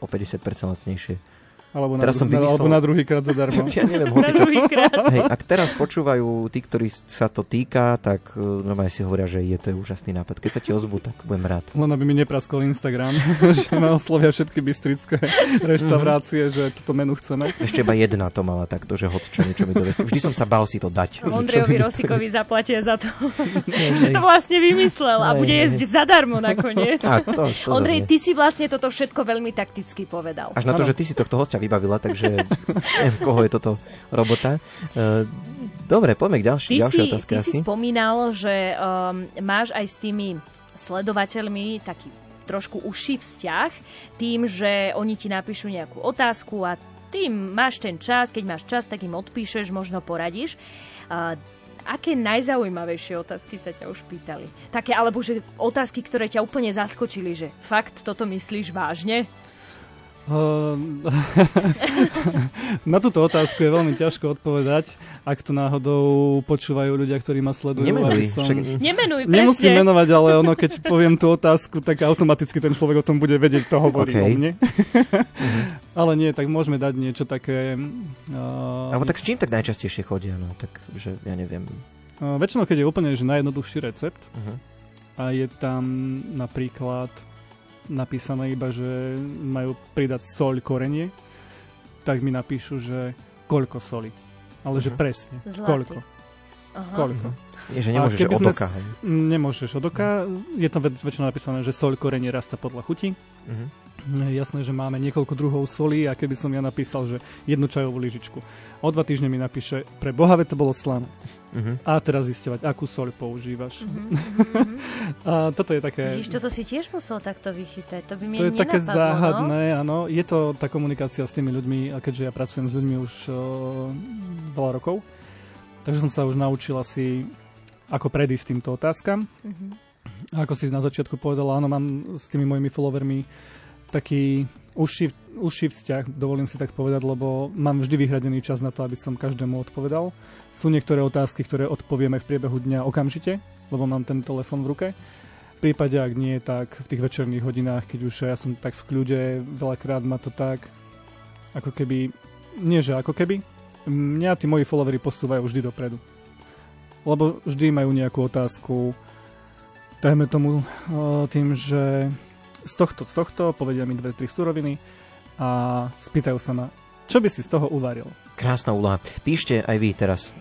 o 50% lacnejšie. Alebo na, Teraz som dru- vymyslel- alebo na druhý krát zadarmo. Ja neviem, hoci čo. Hej, ak teraz počúvajú tí, ktorí sa to týka, tak uh, normálne si hovoria, že je to úžasný nápad. Keď sa ti ozvú, tak budem rád. Len aby mi nepraskol Instagram, že ma oslovia všetky bystrické reštaurácie, že toto menu chceme. Ešte iba jedna to mala takto, že hoď čo niečo mi dovesti. Vždy som sa bal si to dať. Ondrejovi Rosikovi zaplatia za to, že to vlastne vymyslel a bude jesť zadarmo nakoniec. A to, to Ondrej, ty si vlastne toto všetko veľmi takticky povedal. Až na to, že ty si tohto hostia vybavila, takže neviem, koho je toto robota. Uh, dobre, poďme k ďalší, Ty, ďalšej si, otázke ty asi. si spomínal, že um, máš aj s tými sledovateľmi taký trošku užší vzťah tým, že oni ti napíšu nejakú otázku a ty máš ten čas, keď máš čas, tak im odpíšeš, možno poradíš. Uh, aké najzaujímavejšie otázky sa ťa už pýtali? Také, alebo že otázky, ktoré ťa úplne zaskočili, že fakt toto myslíš vážne? Ehm, Na túto otázku je veľmi ťažko odpovedať, ak to náhodou počúvajú ľudia, ktorí ma sledujú. Nemenuj, som... však Nemenuj, Nemusím menovať, ale ono, keď poviem tú otázku, tak automaticky ten človek o tom bude vedieť, to hovorí OK. o mne. ale nie, tak môžeme dať niečo také... Uh, Alebo tak s čím tak najčastejšie chodia? No, tak, že ja neviem. uh, väčšinou, keď je úplne že najjednoduchší recept Uh-huh. a je tam napríklad napísané iba, že majú pridať soľ, korenie, tak mi napíšu, že koľko soli. Ale že Mhm. presne. Zlatý. Koľko. Aha. Koľko. Je, že A nemôžeš od oka. Nemôžeš od oka. Je tam väč- väčšinou napísané, že soľ, korenie rasta podľa chuti. Mhm. Jasné, že máme niekoľko druhov solí a keby som ja napísal, že jednu čajovú lyžičku. O dva týždne mi napíše, pre Boha veď to bolo slané. Mhm. A teraz zisťovať, akú soľ používaš. Mhm. A toto je také... Vidíš, toto si tiež musel takto vychytať. To by mi To je také nenapadlo, záhadné, áno. Je to tá komunikácia s tými ľuďmi, a keďže ja pracujem s ľuďmi už uh, veľa rokov, takže som sa už naučil asi, ako predísť týmto otázkam. No? Mhm. A ako si na začiatku povedal, áno, mám s tými mojimi followermi taký užší, užší vzťah, dovolím si tak povedať, lebo mám vždy vyhradený čas na to, aby som každému odpovedal. Sú niektoré otázky, ktoré odpovieme v priebehu dňa okamžite, lebo mám ten telefon v ruke. V prípade, ak nie, tak v tých večerných hodinách, keď už ja som tak v kľude, veľakrát ma to tak, ako keby, nie že ako keby, mňa tí moji followery posúvajú vždy dopredu. Lebo vždy majú nejakú otázku, dajme tomu o, tým, že z tohto, z tohto povedia mi dve, tri suroviny a spýtajú sa ma, čo by si z toho uvaril. Krásna úloha. Píšte aj vy teraz.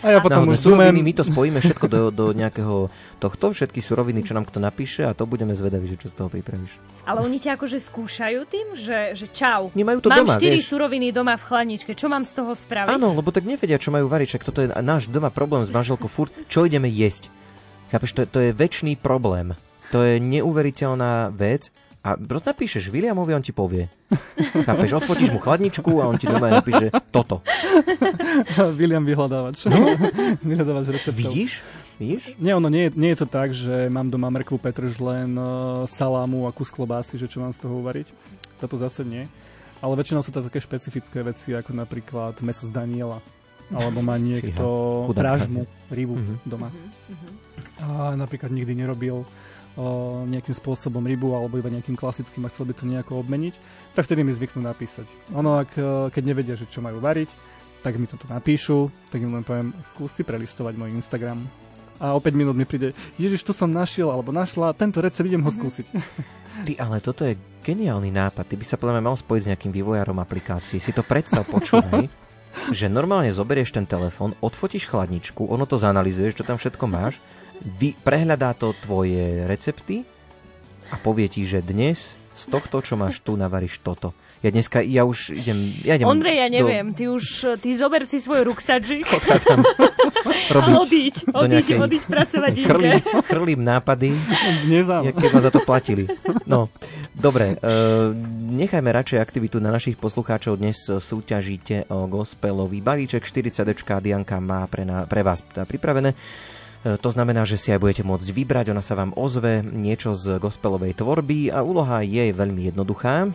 A ja potom Náhodné už zumem, suroviny, my to spojíme všetko do, do nejakého tohto, všetky suroviny, čo nám kto napíše a to budeme zvedaví, že čo z toho pripravíš. Ale oni ťa akože skúšajú tým, že, že čau. Nemajú to mám doma, 4 vieš. suroviny doma v chladničke, čo mám z toho spraviť? Áno, lebo tak nevedia, čo majú variť, však toto je náš doma problém s manželkou furt, čo ideme jesť. Chápeš, to, je- to je väčší problém. To je neuveriteľná vec a proste napíšeš Williamovi, on ti povie. Chápeš, odfotíš mu chladničku a on ti doma napíše toto. William vyhľadávač. vyhľadávač receptov. Vidíš? Vidíš? Nie, ono nie, je- nie je to tak, že mám doma mrkvu, petržlen, uh, salámu a kus klobásy, že čo mám z toho uvariť. Toto zase nie. Ale väčšinou sú to také špecifické veci, ako napríklad meso z Daniela. Alebo má niekto chudák. pražmu, rybu Mhm. doma. Mhm, mhm. A napríklad nikdy nerobil nejakým spôsobom rybu alebo iba nejakým klasickým a chcel by to nejako obmeniť, tak vtedy mi zvyknú napísať. Ono, ak, e, keď nevedia, že čo majú variť, tak mi toto napíšu, tak im len poviem, skús si prelistovať môj Instagram. A o 5 minút mi príde, Ježiš, tu som našiel alebo našla, tento recept idem ho skúsiť. Ty, ale toto je geniálny nápad. Ty by sa podľa mňa mal spojiť s nejakým vývojárom aplikácií. Si to predstav, počúvaj. že normálne zoberieš ten telefón, odfotíš chladničku, ono to zanalizuje, čo tam všetko máš, vy, prehľadá to tvoje recepty a povie ti, že dnes z tohto, čo máš tu, navaríš toto. Ja dneska, ja už idem... Ja idem Ondrej, ja do- neviem, ty už, ty zober si svoj ruksačik Odchádzam robiť do odiť, nejakej- odiť pracovať Chrlím, inde. chrlím nápady, jak keď ma za to platili. No, dobre, uh, nechajme radšej aktivitu na našich poslucháčov. Dnes súťažíte o gospelový balíček 40 Dianka má pre, na, pre vás teda pripravené. E, To znamená, že si aj budete môcť vybrať, ona sa vám ozve niečo z gospelovej tvorby a úloha je veľmi jednoduchá.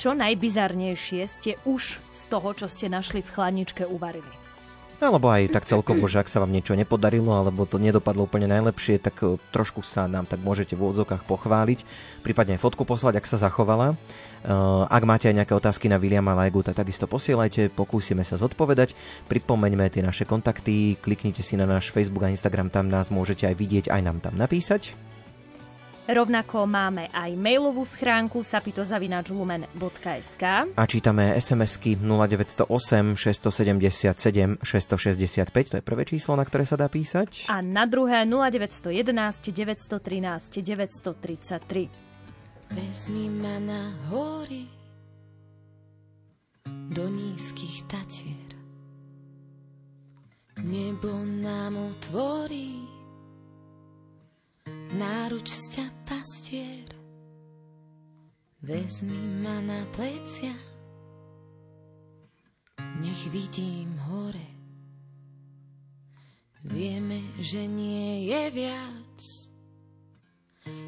Čo najbizarnejšie ste už z toho, čo ste našli v chladničke, uvarili? Alebo aj tak celkovo, že ak sa vám niečo nepodarilo, alebo to nedopadlo úplne najlepšie, tak e, trošku sa nám tak môžete v odzokách pochváliť, prípadne aj fotku poslať, ak sa zachovala. E, Ak máte aj nejaké otázky na Williama Lajgu, tak takisto posielajte, pokúsime sa zodpovedať. Pripomeňme tie naše kontakty, kliknite si na náš Facebook a Instagram, tam nás môžete aj vidieť, aj nám tam napísať. Rovnako máme aj mailovú schránku sapitozavináčlumen.sk A čítame SMS-ky 0908 677 665, to je prvé číslo, na ktoré sa dá písať. a na druhé 0911 913 933. Vezmi ma na hory do nízkych tatier. Nebo nám otvorí náruč sťa pastier. Vezmi ma na plecia, nech vidím hore. Vieme, že nie je viac,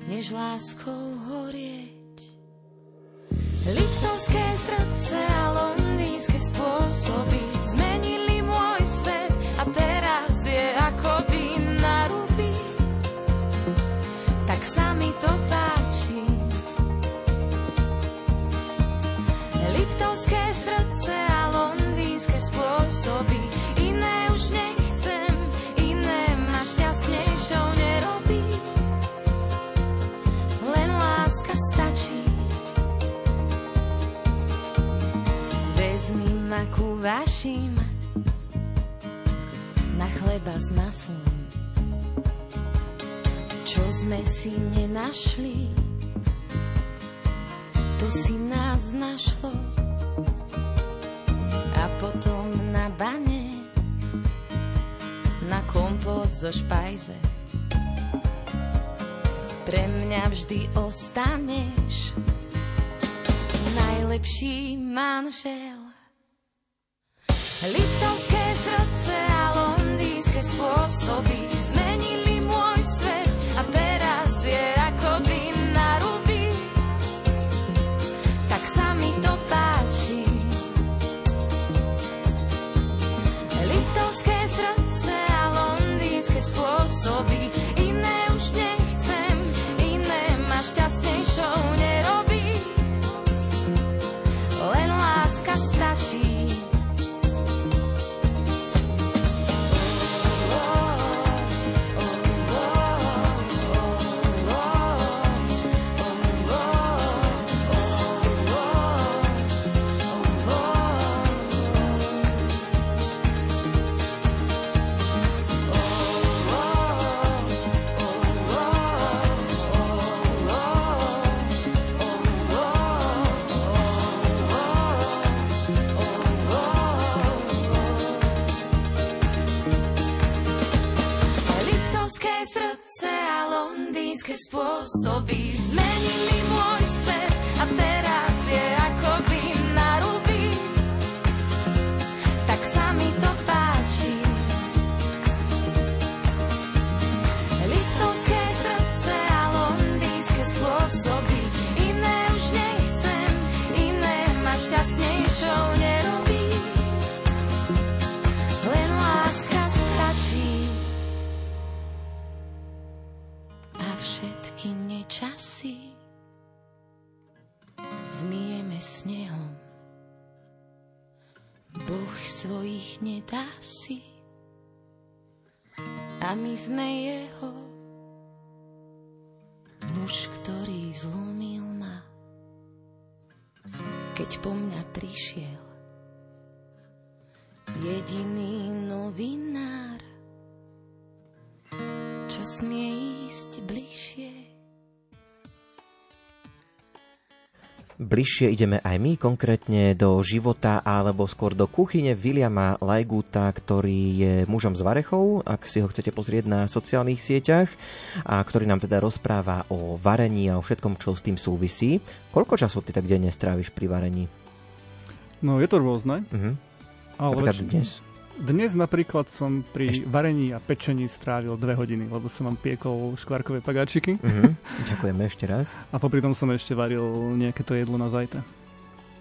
než láskou horieť. Liptovské srdce a londýnske spôsoby vašim na chleba s maslom, čo sme si nenašli, to si nás našlo. A potom na bane, na kompot zo špajze, pre mňa vždy ostaneš najlepší manžel. Liptovské srdce a londýnske spôsoby spôsoby. Zmenili a my sme jeho muž, ktorý zlomil ma, keď po mňa prišiel jediný novinár, čo smie ísť bližšie. Bližšie ideme aj my, konkrétne do života alebo skôr do kuchyne Williama Lajguta, ktorý je mužom z Varechov, ak si ho chcete pozrieť na sociálnych sieťach, a ktorý nám teda rozpráva o varení a o všetkom, čo s tým súvisí. Koľko času ty tak denne stráviš pri varení? No je to rôzne. Mhm. Ale Napríklad dnes. Dnes napríklad som pri varení a pečení strávil dve hodiny, lebo som vám piekol škvárkové pagáčiky Mhm. Ďakujeme ešte raz. a popri tom som ešte varil nejaké to jedlo na zajtra.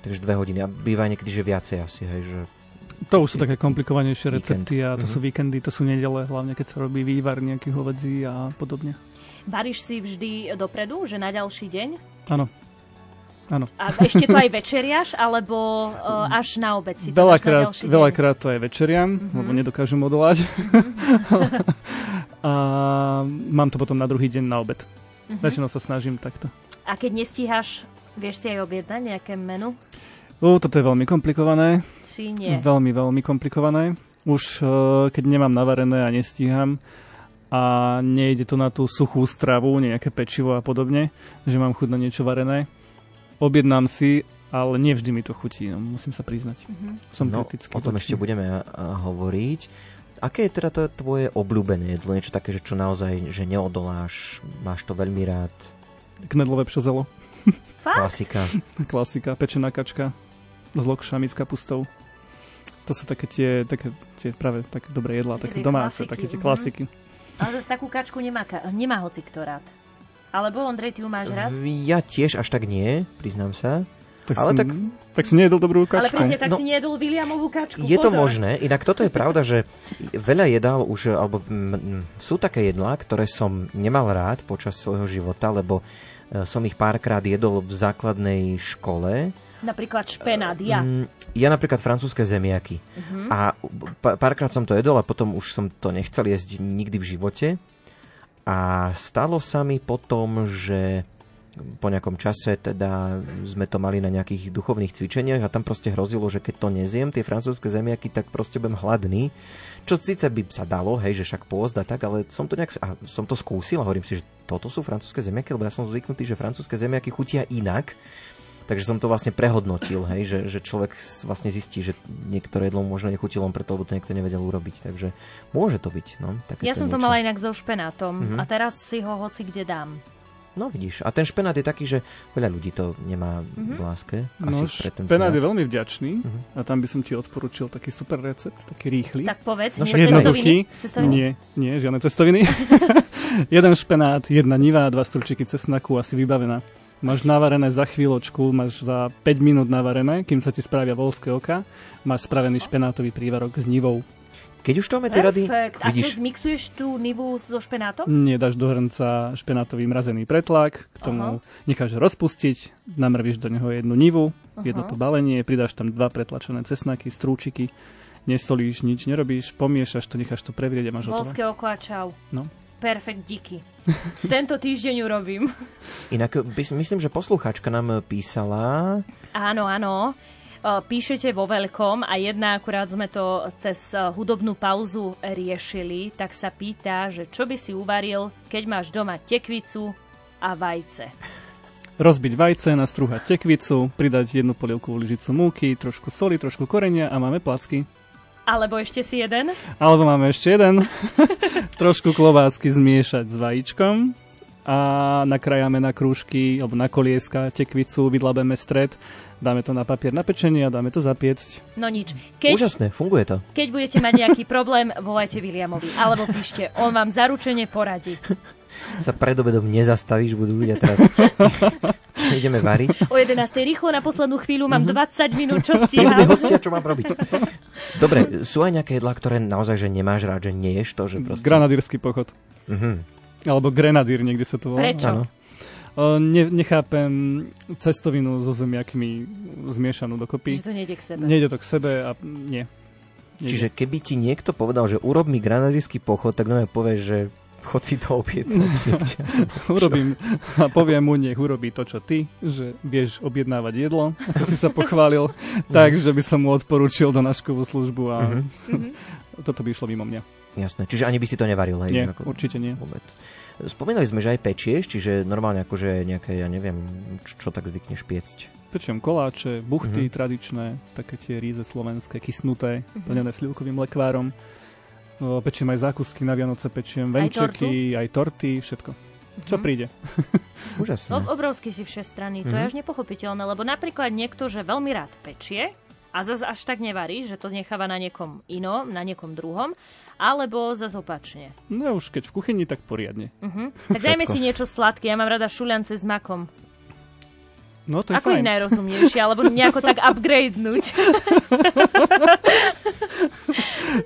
Takže dve hodiny. A býva niekedy, že viacej asi, hej, že... To už sú také komplikovanejšie Víkend. recepty a to Mhm. sú víkendy, to sú nedele, hlavne keď sa robí vývar nejakých hovedzí a podobne. Varíš si vždy dopredu, že na ďalší deň? Áno, A ešte to aj večeriaš, alebo uh, až na obed si to dáš na veľakrát, veľakrát to aj večeriam, Mhm. lebo nedokážem odolať. a mám to potom na druhý deň na obed. Mhm. Väčšinou sa snažím takto. A keď nestíhaš, vieš si aj objednať nejaké menu? U, toto je veľmi komplikované. Či nie? Veľmi, veľmi komplikované. Už uh, keď nemám navarené a nestíham a nejde to na tú suchú stravu, nejaké pečivo a podobne, že mám chuť na niečo varené, objednám si, ale nie vždy mi to chutí, no, musím sa priznať. Mhm. Som no, kritický. o tom voči- ešte budeme hovoriť. Aké je teda to tvoje obľúbené jedlo? Niečo také, že čo naozaj, že neodoláš, máš to veľmi rád, Knedlové pšozelo, Fakt? klasika. klasika, pečená kačka s lokšami, s kapustou. To sú také tie, také tie práve také dobré jedlá, také domáce, klasiky, také tie mhm. klasiky. Ale zase takú kačku nemá, nemá hoci kto rád. Alebo, Ondrej, ty ju máš rád? Ja tiež až tak nie, priznám sa. Tak Ale si, tak- tak si nejedol dobrú Ale kačku. presne tak No. si nejedol Williamovú kačku. Je to pozor. možné, inak toto je pravda, že veľa jedál už, alebo mm, sú také jedlá, ktoré som nemal rád počas svojho života, lebo e, som ich párkrát jedol v základnej škole. Napríklad špenát, ja. Mm, ja napríklad francúzske zemiaky. Mhm. A p- párkrát som to jedol a potom už som to nechcel jesť nikdy v živote. A stalo sa mi potom, že po nejakom čase teda sme to mali na nejakých duchovných cvičeniach a tam proste hrozilo, že keď to nezjem, tie francúzske zemiaky, tak proste budem hladný. Čo síce by sa dalo, hej, že však pôzd a tak, ale som to nejak, a som to skúsil a hovorím si, že toto sú francúzske zemiaky, lebo ja som zvyknutý, že francúzske zemiaky chutia inak. Takže som to vlastne prehodnotil, hej, že, že človek vlastne zistí, že niektoré jedlo možno nechutilo len preto, lebo to niekto nevedel urobiť. Takže môže to byť. No, Ja som to niečo. mala inak so špenátom Mhm. a teraz si ho hoci kde dám. No vidíš, a ten špenát je taký, že veľa ľudí to nemá Mhm. v láske. No, Asi ten špenát je veľmi vďačný Mhm. a tam by som ti odporučil taký super recept, taký rýchly. Tak povedz, No však Jednoduchý. cestoviny? cestoviny? Nie, nie, žiadne cestoviny. Jeden špenát, jedna niva, dva stručiky cesnaku, asi vybavená. Máš navarené za chvíľočku, máš za 5 minút navarené, kým sa ti spravia volské oka. Máš spravený špenátový prívarok s nivou. Keď už to máme tie rady. A čo, vidíš, zmixuješ tú nivu so špenátom? Nie, dáš do hrnca špenátový mrazený pretlak, k tomu necháš rozpustiť, namrvíš do neho jednu nivu, jedno to balenie, pridáš tam dva pretlačené cesnaky, strúčiky, nesolíš, nič nerobíš, pomiešaš to, necháš to prevrieť a máš. Volské oko a čau. No. Perfekt, díky. Tento týždeň urobím. inak by- myslím, že poslucháčka nám písala, Áno, áno. E, Píšete vo veľkom a jedna akurát sme to cez hudobnú pauzu riešili, tak sa pýta, že čo by si uvaril, keď máš doma tekvicu a vajce. Rozbiť vajce, nastrúhať tekvicu, pridať jednu polievkovú lyžicu múky, trošku soli, trošku korenia a máme placky. Alebo ešte si jeden? Alebo máme ešte jeden. trošku klobásky zmiešať s vajíčkom a nakrájame na krúžky alebo na kolieska tekvicu, vydlabeme stred, dáme to na papier na pečenie a dáme to zapiecť. No nič. Keď, úžasné, funguje to. keď budete mať nejaký problém, volajte Williamovi. Alebo píšte, on vám zaručene poradí. Sa pred obedom nezastavíš, budú ľudia teraz. Ideme variť. O 11. rýchlo na poslednú chvíľu mám 20 minút, čo stíham. hostia, čo mám robiť? Dobre, sú aj nejaké jedlá, ktoré naozaj že nemáš rád, že neješ to, že proste... Granadírsky pochod. Mhm, Alebo grenadír, niekde sa to volá. Prečo? áno. Ne, nechápem cestovinu so zemiakmi zmiešanú dokopy. Že to nejde k sebe. Nejde to k sebe a nie. Nejde. Čiže keby ti niekto povedal, že urob mi granadírsky pochod, tak nám povieš, že Chod si to objednať. Urobím a poviem mu, nech urobí to, čo ty, že vieš objednávať jedlo, ako si sa pochválil, tak, že by som mu odporúčil do naškovú službu a toto by išlo mimo mňa. Jasné, čiže ani by si to nevaril, hej? Nie, ako- určite nie. Vôbec. Spomínali sme, že aj pečieš, čiže normálne akože nejaké, ja neviem, čo, čo tak zvykneš piecť. Pečiem koláče, buchty Mhm. tradičné, také tie ríze slovenské, kysnuté, plnené slivkovým lekvárom. Pečiem aj zákusky na Vianoce, pečiem venčeky, aj torty, všetko. Čo Mhm. príde? Úžasné. Obrovský si všestranný, to je Mhm. až nepochopiteľné, lebo napríklad niekto, že veľmi rád pečie a zase až tak nevarí, že to necháva na niekom inom, na niekom druhom, alebo zase opačne. No už keď v kuchyni, tak poriadne. Uh-huh. Tak dajme si niečo sladké, ja mám rada šuliance s makom. No to je Ako ich najrozumnejšie, alebo nejako tak upgradenúť.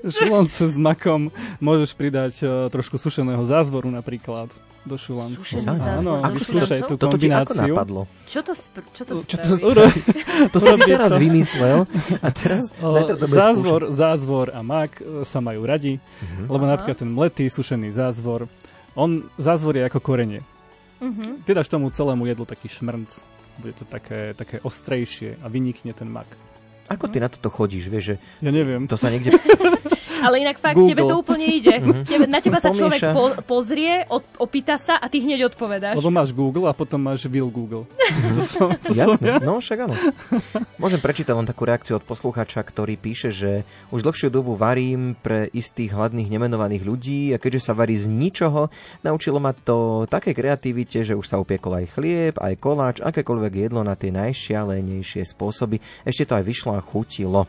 Šulance s makom môžeš pridať uh, trošku sušeného zázvoru napríklad do šulancu. Sušený Áno, vyskúšaj tú Toto ti ako kombináciu. napadlo? Čo to, spr- čo to Čo to uro- To si Urobí teraz to. vymyslel a teraz zajtra to budeš zázvor, zázvor a mak e, sa majú radi, Mhm. lebo Aha. napríklad ten mletý, sušený zázvor, on, zázvor je ako korenie. Mhm. Ty dáš tomu celému jedlu taký šmrnc, bude to také, také ostrejšie a vynikne ten mak. Ako ty na toto chodíš, vieš, že Ja neviem. to sa niekde... Ale inak fakt, Google. tebe to úplne ide. Tebe, na teba sa človek po, pozrie, od, opýta sa a ty hneď odpovedáš. Lebo máš Google a potom máš Will Google. to som, to som Jasné, ja. no však áno. Môžem prečítať len takú reakciu od poslucháča, ktorý píše, že už dlhšiu dobu varím pre istých hladných nemenovaných ľudí a keďže sa varí z ničoho, naučilo ma to také kreativite, že už sa upiekol aj chlieb, aj koláč, akékoľvek jedlo na tie najšialenejšie spôsoby. Ešte to aj vyšlo a chutilo.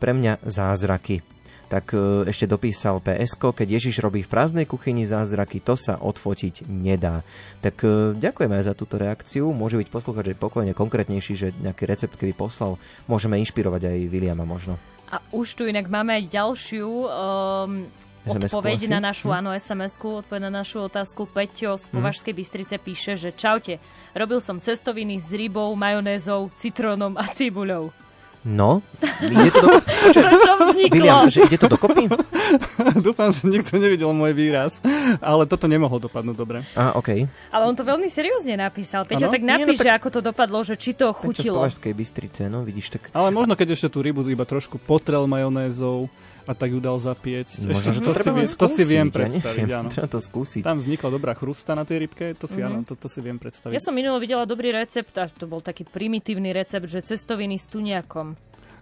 Pre mňa zázraky. Tak e, ešte dopísal PSK, keď Ježiš robí v prázdnej kuchyni zázraky, to sa odfotiť nedá. Tak e, ďakujeme aj za túto reakciu. Môže byť posluchač aj pokojne konkrétnejší, že nejaký recept, keby poslal, môžeme inšpirovať aj Williama možno. A už tu inak máme aj ďalšiu um, odpoveď na našu, Hm? áno, SMS-ku, odpoveď na našu otázku. Peťo z Považskej Bystrice píše, že čaute, robil som cestoviny s rybou, majonézou, citrónom a cibuľou. No, ide to do... Čo vzniklo? William, že ide to dokopy? Dúfam, že nikto nevidel môj výraz, ale toto nemohlo dopadnúť dobre. Á, okej. Ale on to veľmi seriózne napísal. Peťo, Áno? tak Nie, no napíš, tak- že ako to dopadlo, že či to Peťo z chutilo. Bystrice, no vidíš, tak... Ale možno keď ešte tú rybu iba trošku potrel majonézou a tak ju dal zapiecť. Možno, Ešte, že to, si, vie- to si viem skúsiť, ja predstaviť, neviem. áno. Treba to skúsiť. Tam vznikla dobrá chrusta na tej rybke, to si, Mhm. áno, to, to si viem predstaviť. Ja som minulo videla dobrý recept, a to bol taký primitívny recept, že cestoviny s tuniakom.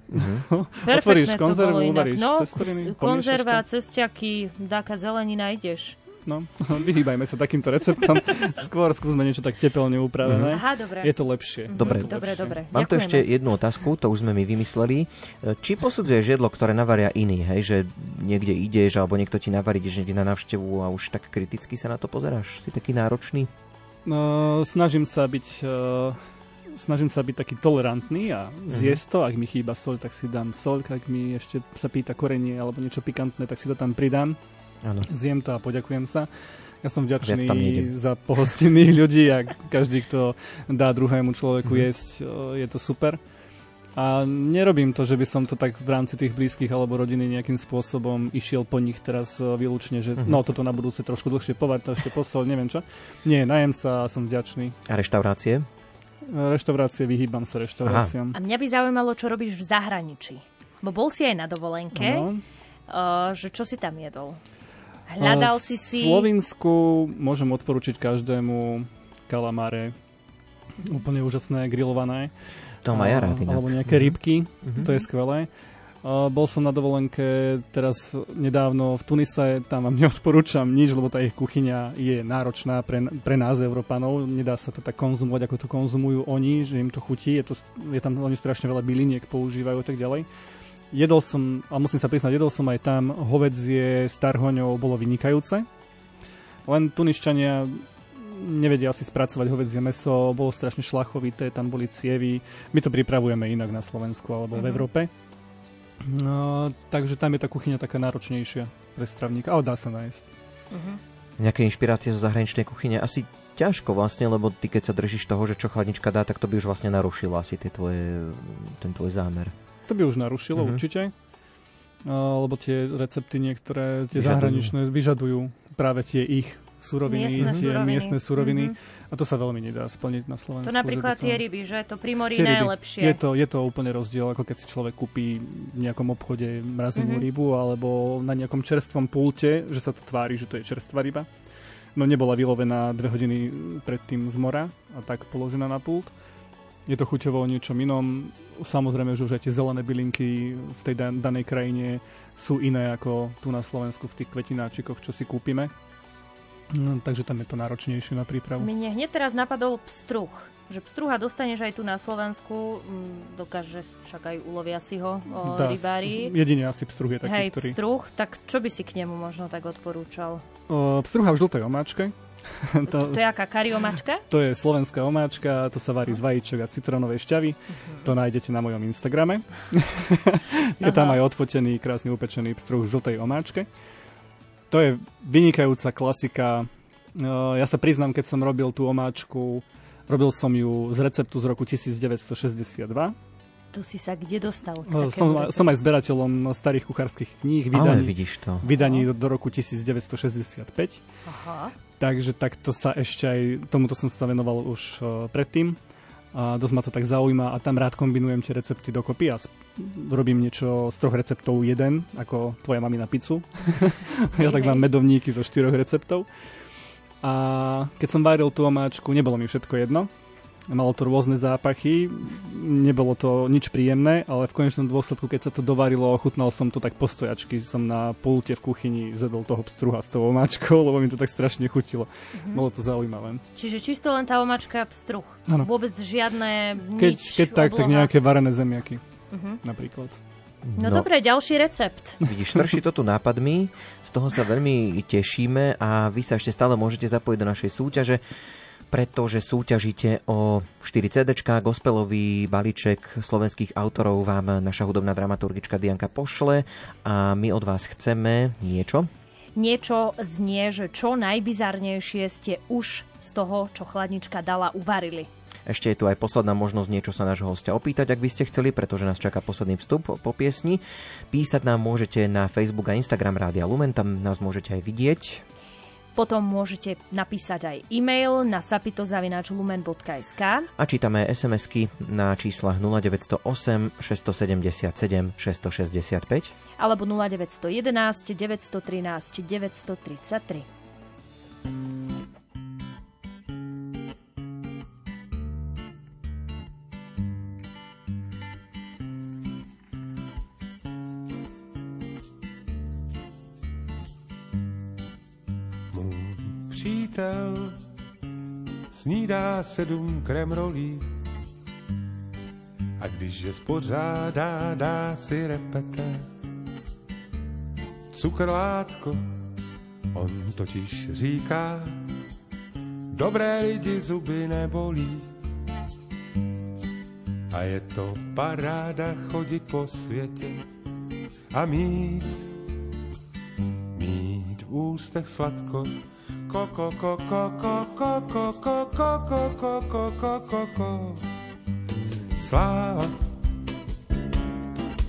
Otvoríš Perfektné to konzervu, uvaríš no, cestoviny, konzerva, cestiaky, dáka zelenina ideš. No, vyhýbajme sa takýmto receptom. Skôr skúsme niečo tak tepelne upravené. Aha, dobre. Je to lepšie. Dobre. Je to Dobre, lepšie. dobre. Mám tu ešte jednu otázku, to už sme my vymysleli. E, Či posudzuješ jedlo, ktoré navaria iní, hej, že niekde ideš, alebo niekto ti navarí, ideš niekde na návštevu a už tak kriticky sa na to pozeráš? Si taký náročný? No, snažím sa byť... Uh, snažím sa byť taký tolerantný a zjesť to, ak mi chýba soľ, tak si dám soľ, ak mi ešte sa pýta korenie alebo niečo pikantné, tak si to tam pridám. Áno. Zjem to a poďakujem sa. Ja som vďačný za pohostinných ľudí a každý, kto dá druhému človeku Mhm. jesť, je to super. A nerobím to, že by som to tak v rámci tých blízkych alebo rodiny nejakým spôsobom išiel po nich teraz výlučne, že Mhm. no toto na budúce trošku dlhšie povať, to ešte posol, neviem čo. Nie, najem sa a som vďačný. A reštaurácie? E, Reštaurácie, vyhýbam sa reštauráciám. A mňa by zaujímalo, čo robíš v zahraničí. Bo bol si aj na dovolenke, uh, že čo si tam jedol? Hľadal si si... V Slovensku môžem odporučiť každému kalamáre. Úplne úžasné, grillované. To má ja rád. Alebo nejaké Mhm. rybky, Mhm. to je skvelé. A bol som na dovolenke teraz nedávno v Tunise, tam vám neodporúčam nič, lebo tá ich kuchyňa je náročná pre, pre nás, Európanov. Nedá sa to tak konzumovať, ako to konzumujú oni, že im to chutí. Je, to, je tam oni strašne veľa byliniek používajú a tak ďalej. Jedol som, a musím sa priznať, jedol som aj tam, hovedzie s tarhoňou bolo vynikajúce. Len Tunišťania nevedia asi spracovať hovedzie meso, bolo strašne šlachovité, tam boli cievy. My to pripravujeme inak na Slovensku alebo v Mhm. Európe. No, takže tam je tá kuchyňa taká náročnejšia pre stravníka, ale dá sa nájsť. Mhm. Nejaké inšpirácie zo zahraničnej kuchyne? Asi ťažko vlastne, lebo ty keď sa držíš toho, že čo chladnička dá, tak to by už vlastne narušilo asi tie tvoje, ten tvoj zámer. To by už narušilo Mhm. určite, A, lebo tie recepty niektoré, tie Vyžadujú. zahraničné, vyžadujú práve tie ich suroviny, Miestne tie suroviny. miestne suroviny. Mhm. A to sa veľmi nedá splniť na Slovensku. To napríklad by tie ryby, že? To pri mori najlepšie. Je to, je to úplne rozdiel, ako keď si človek kúpi v nejakom obchode mrazenú Mhm. rybu alebo na nejakom čerstvom pulte, že sa to tvári, že to je čerstvá ryba. No nebola vylovená dve hodiny predtým z mora a tak položená na pult. Je to chuťovo o niečom inom. Samozrejme, že už aj tie zelené bylinky v tej dan- danej krajine sú iné ako tu na Slovensku v tých kvetináčikoch, čo si kúpime. No, takže tam je to náročnejšie na prípravu. Mne hneď teraz napadol pstruh. Že pstruha dostaneš aj tu na Slovensku, mm, dokáže však aj ulovia si ho o, Dá- rybári. Jedine asi pstruh je taký, Hej, ktorý... pstruh, tak čo by si k nemu možno tak odporúčal? O, pstruha v žltej omáčke. To, to je aká kariomačka? To je slovenská omáčka, to sa varí z vajíčok a citronovej šťavy. To nájdete na mojom Instagrame. je tam aj odfotený, krásne upečený pstruh v žltej omáčke. To je vynikajúca klasika. No, Ja sa priznám, keď som robil tú omáčku, robil som ju z receptu z roku 1962. Tu si sa kde dostal? takému Som, som aj zberateľom starých kuchárskych kníh, Ale vydaní, vidíš to. vydaní do, do roku 1965. Aha. Takže takto sa ešte aj, tomuto som sa venoval už uh, predtým. A dosť ma to tak zaujíma a tam rád kombinujem tie recepty dokopy a robím niečo z troch receptov jeden, ako tvoja mami na pizzu. ja tak mám medovníky zo štyroch receptov. A keď som varil tú omáčku, nebolo mi všetko jedno. Malo to rôzne zápachy, nebolo to nič príjemné, ale v konečnom dôsledku, keď sa to dovarilo, ochutnal som to tak postojačky. Som na pulte v kuchyni zedol toho pstruha s tou omáčkou, lebo mi to tak strašne chutilo. Mhm. Bolo to zaujímavé. Čiže čisto len tá omačka pstruh. Áno. Vôbec žiadne Keď, nič, keď tak, tak nejaké varené zemiaky Mhm. napríklad. No, dobre, ďalší recept. Vidíš, strší to tu nápadmi, z toho sa veľmi tešíme a vy sa ešte stále môžete zapojiť do našej súťaže, pretože súťažíte o 4 CD, gospelový balíček slovenských autorov vám naša hudobná dramaturgička Dianka pošle a my od vás chceme niečo. Niečo znie, že čo najbizarnejšie ste už z toho, čo chladnička dala, uvarili. Ešte je tu aj posledná možnosť niečo sa nášho hostia opýtať, ak by ste chceli, pretože nás čaká posledný vstup po piesni. Písať nám môžete na Facebook a Instagram Rádia Lumen, tam nás môžete aj vidieť. Potom môžete napísať aj e-mail na sapitozavináčlumen.sk A čítame SMS-ky na číslach 0908 677 665. alebo 0911 913 933. přítel snídá sedm kremrolí a když je spořádá, dá si repete. Cukrlátko, on totiž říká, dobré lidi zuby nebolí. A je to paráda chodit po světě a mít mít v ústech sladko. Koko, koko, koko, koko, koko, koko, koko, koko. Sláva,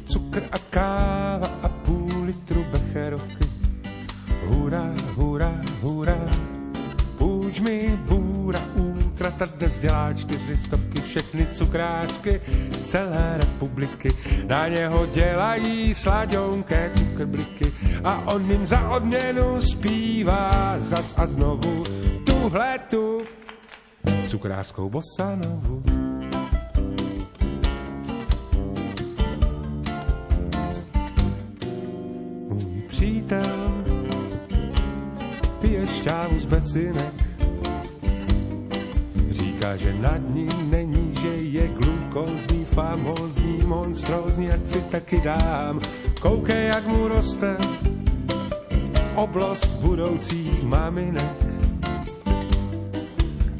cukr a káva a půl litru becherovky. Hurá, hurá, hurá, půjč mi bůra, útrata dnes dělá čtyři stovky, všechny cukráčky z celé republiky. Na něho dělají slaďonké cukrbliky a on jim za odměnu zpívá zas a znovu tuhle tu cukrářskou bosanovu. Můj přítel pije šťávu z besinek. Říká, že nad ním není, že je glukózní, famózní, monstrózní, ať si taky dám. Koukej, jak mu roste oblast budoucích maminek.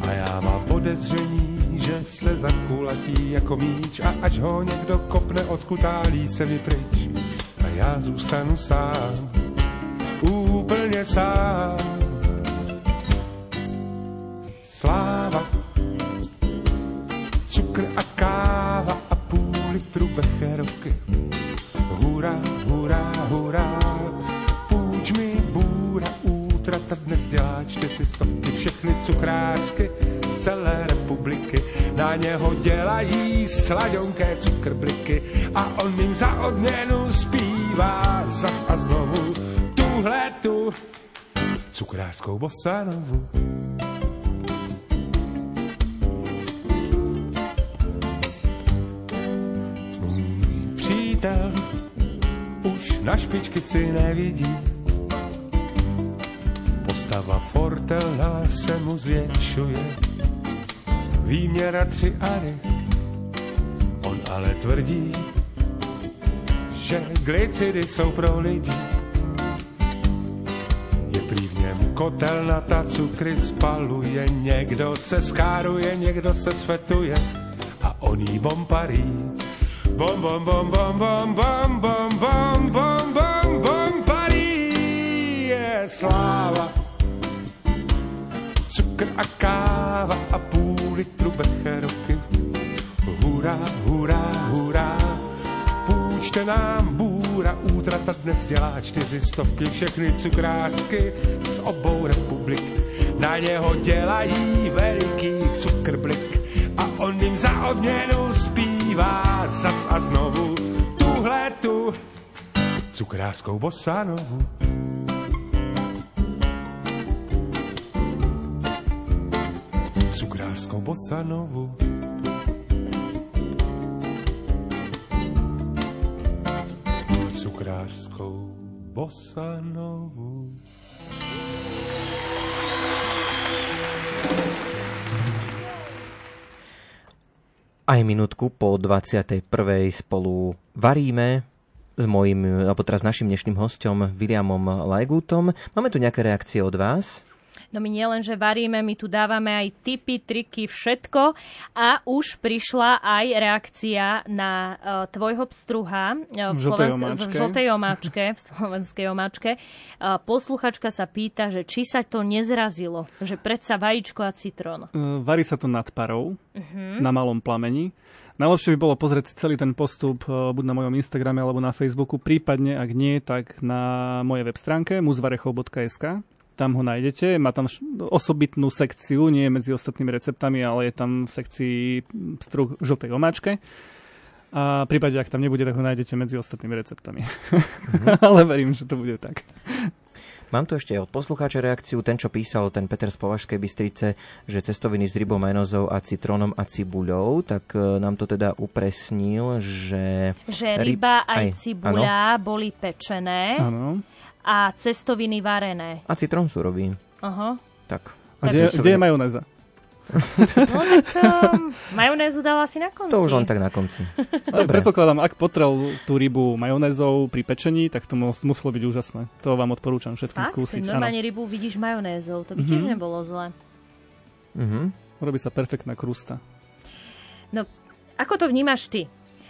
A já mám podezření, že se zakulatí jako míč a až ho někdo kopne, odkutálí se mi pryč. A já zůstanu sám, úplně sám. Sláva, cukr a káva půl litru becherovky. Hurá, hurá, hurá, půjč mi bůra, útrata dnes dělá čtyři stovky, všechny cukrářky z celé republiky. Na něho dělají sladonké cukrbliky a on jim za odměnu zpívá zas a znovu tuhle tu cukrářskou bosanovu. Na špičky si nevidí. Postava fortelná se mu zvětšuje. Výměra tři ary. On ale tvrdí, že glicidy jsou pro lidi. Je prý v něm kotelnata, cukry spaluje, někdo se skáruje, někdo se svetuje a on jí bomparí. Bom, bom, bom, bom, bom, bom, bom, bom, a káva a půl litru becherovky. Hurá, hurá, hurá, půjčte nám bůra, útrata dnes dělá čtyři stovky, všechny cukrářky z obou republik. Na něho dělají veliký cukrбlik a on jim za odměnu zpívá zas a znovu tuhle tu cukrářskou bosanovu. Cukrářskou bosanovu. Cukrářskou bosanovu. Aj minútku po 21. spolu varíme s mojim, alebo teraz našim dnešným hostom Williamom Lajgútom. Máme tu nejaké reakcie od vás? No my nielen, že varíme, my tu dávame aj tipy, triky, všetko. A už prišla aj reakcia na uh, tvojho pstruha uh, v, omáčke. v žltej omáčke, v slovenskej omáčke. Uh, posluchačka sa pýta, že či sa to nezrazilo, že predsa vajíčko a citrón. E, Varí sa to nad parou, na malom plameni. Najlepšie by bolo pozrieť si celý ten postup buď na mojom Instagrame alebo na Facebooku, prípadne ak nie, tak na mojej web stránke muzvarechov.sk. Tam ho nájdete, má tam osobitnú sekciu, nie je medzi ostatnými receptami, ale je tam v sekcii struh v žltej omáčke. A v prípade, ak tam nebude, tak ho nájdete medzi ostatnými receptami. ale verím, že to bude tak. Mám tu ešte od poslucháča reakciu, ten, čo písal, ten Peter z Považskej Bystrice, že cestoviny s rybou, majonozou a citrónom a cibuľou, tak e, nám to teda upresnil, že... Že Ryb- ryba aj, aj, cibuľa boli pečené Áno. A cestoviny varené. A citrón surový. Aha. Tak. A kde, kde je majonéza? No tak um, majonézu dala asi na konci. To už len tak na konci. Ale Dobre. predpokladám, ak potrel tú rybu majonézou pri pečení, tak to mus- muselo byť úžasné. To vám odporúčam všetkým Fakt? skúsiť. Normálne rybu vidíš majonézou, to by tiež nebolo zle. Mhm. Robí sa perfektná krusta. No, ako to vnímaš ty?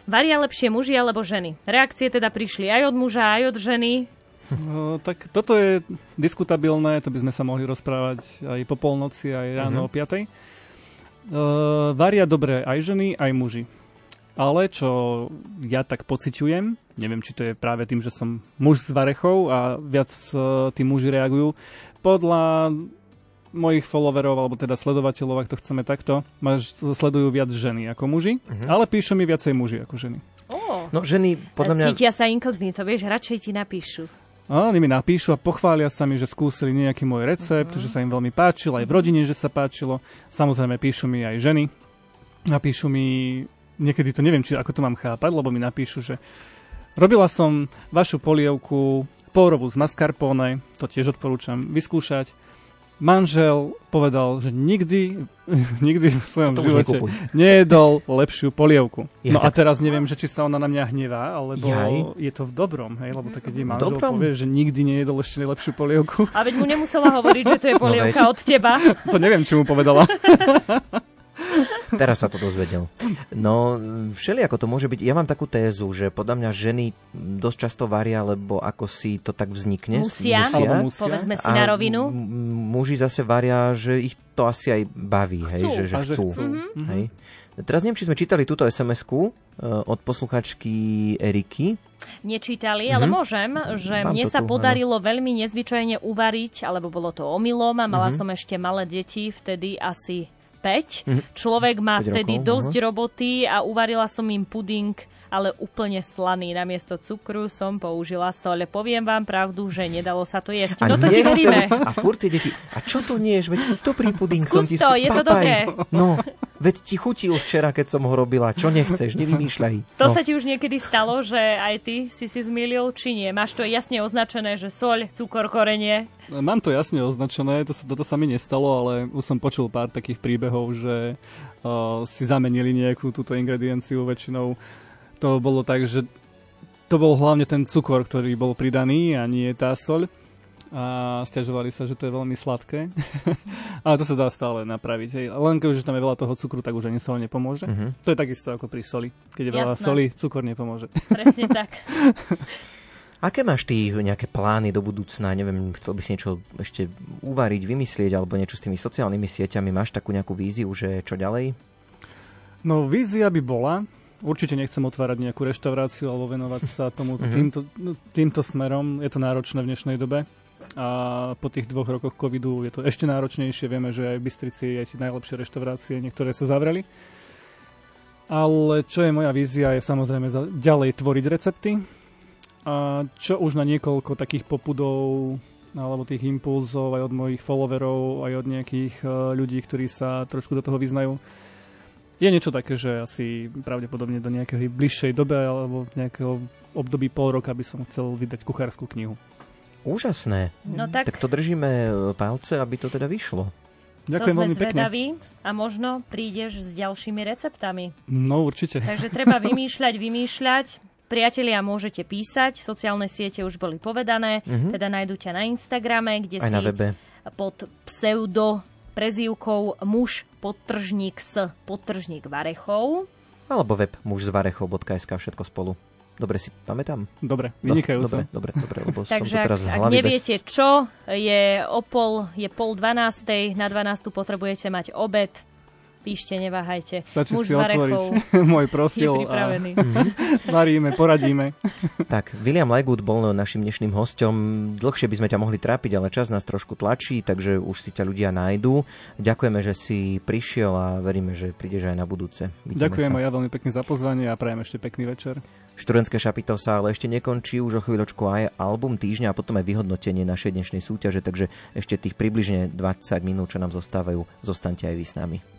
Varia lepšie muži alebo ženy? Reakcie teda prišli aj od muža, aj od ženy. No, tak toto je diskutabilné, to by sme sa mohli rozprávať aj po polnoci, aj ráno Mhm. o 5. Uh, varia dobre aj ženy, aj muži. Ale čo ja tak pociťujem, neviem, či to je práve tým, že som muž z Varechov a viac uh, tí muži reagujú, podľa mojich followerov, alebo teda sledovateľov, ak to chceme takto, ž- sledujú viac ženy ako muži, ale píšu mi viacej muži ako ženy. Oh. No ženy, podľa mňa... Cítia sa inkognito, vieš, radšej ti napíšu. A oni mi napíšu a pochvália sa mi, že skúsili nejaký môj recept, že sa im veľmi páčil, aj v rodine, že sa páčilo. Samozrejme píšu mi aj ženy. Napíšu mi, niekedy to neviem, či ako to mám chápať, lebo mi napíšu, že robila som vašu polievku pórovú z mascarpone, to tiež odporúčam vyskúšať. Manžel povedal, že nikdy, nikdy v svojom To živote nejedol lepšiu polievku. Ja, No a tak- teraz neviem, že či sa ona na mňa hnevá, alebo Jaj. je to v dobrom, hej, lebo tak keď jej manžel dobrom? povie, že nikdy nejedol ešte lepšiu polievku, A veď mu nemusela hovoriť, že to je polievka veď. od teba. to neviem, či mu povedala. Teraz sa to dozvedel. No, všeli ako to môže byť. Ja mám takú tézu, že podľa mňa ženy dosť často varia, lebo ako si to tak vznikne. Musia, Alebo musia. povedzme si na rovinu. m- muži zase varia, že ich to asi aj baví, hej, Chcú. že, že A že chcú. chcú. Mhm. Hej. Teraz neviem, či sme čítali túto SMS-ku e, od posluchačky Eriky. Nečítali, ale Mhm. môžem, že Mám mne sa tu, podarilo veľmi nezvyčajne uvariť, alebo bolo to omylom a mala Mhm. som ešte malé deti, vtedy asi 5. Mhm. Človek má 5 vtedy rokov, dosť aha. roboty a uvarila som im puding ale úplne slaný. Namiesto cukru som použila soľ. Poviem vám pravdu, že nedalo sa to jesť. No to ti veríme. A furt tie deti, a čo to nieš? Veď dobrý puding som Skús ti to, je to dobré. No, veď ti chutil včera, keď som ho robila. Čo nechceš? Nevymýšľaj. To no. sa ti už niekedy stalo, že aj ty si si zmilil, či nie? Máš to jasne označené, že soľ, cukor, korenie. Mám to jasne označené, to sa, toto sa mi nestalo, ale už som počul pár takých príbehov, že uh, si zamenili nejakú túto ingredienciu väčšinou. To bolo tak, že to bol hlavne ten cukor, ktorý bol pridaný a nie tá soľ. A stiažovali sa, že to je veľmi sladké. Ale to sa dá stále napraviť. Hej. Len keď už tam je veľa toho cukru, tak už ani soľ nepomôže. Mhm. To je takisto ako pri soli. Keď je veľa Jasné. soli, cukor nepomôže. Presne tak. Aké máš ty nejaké plány do budúcna? Neviem, chcel by si niečo ešte uvariť, vymyslieť, alebo niečo s tými sociálnymi sieťami? Máš takú nejakú víziu, že čo ďalej? No vízia by bola, určite nechcem otvárať nejakú reštauráciu alebo venovať sa tomu Mhm. týmto, no, týmto smerom. Je to náročné v dnešnej dobe. A po tých dvoch rokoch covidu je to ešte náročnejšie. Vieme, že aj v Bystrici aj tie najlepšie reštaurácie, niektoré sa zavreli. Ale čo je moja vízia, je samozrejme za, ďalej tvoriť recepty. A čo už na niekoľko takých popudov alebo tých impulzov aj od mojich followerov, aj od nejakých eh, ľudí, ktorí sa trošku do toho vyznajú, je niečo také, že asi pravdepodobne do nejakej bližšej dobe alebo nejakého období pol roka by som chcel vydať kuchárskú knihu. Úžasné. No tak, Tak to držíme e, palce, aby to teda vyšlo. to Ďakujem sme veľmi pekne. zvedaví a možno prídeš s ďalšími receptami. No určite. Takže treba vymýšľať, vymýšľať. Priatelia, môžete písať, sociálne siete už boli povedané, Mhm. teda nájdu ťa na Instagrame, kde Aj si na webe. pod pseudo prezývkou muž podtržník s podtržník Varechov. Alebo web mužzvarechov.sk, všetko spolu. Dobre si pamätám? Dobre, Do- vynikajú dobre, dobre, dobre, lebo som Takže to teraz ak, ak neviete bez... čo, je o pol, je pol dvanástej, na dvanástu potrebujete mať obed, píšte, neváhajte. Stačí Muž si otvoriť môj je profil a varíme, poradíme. Tak, William Legut bol našim dnešným hostom. Dlhšie by sme ťa mohli trápiť, ale čas nás trošku tlačí, takže už si ťa ľudia nájdú. Ďakujeme, že si prišiel a veríme, že prídeš aj na budúce. Vidíme Ďakujem sa. aj ja veľmi pekne za pozvanie a prajem ešte pekný večer. Študentské šapito sa ale ešte nekončí, už o chvíľočku aj album týždňa a potom aj vyhodnotenie našej dnešnej súťaže, takže ešte tých približne 20 minút, čo nám zostávajú, zostaňte aj vy s nami.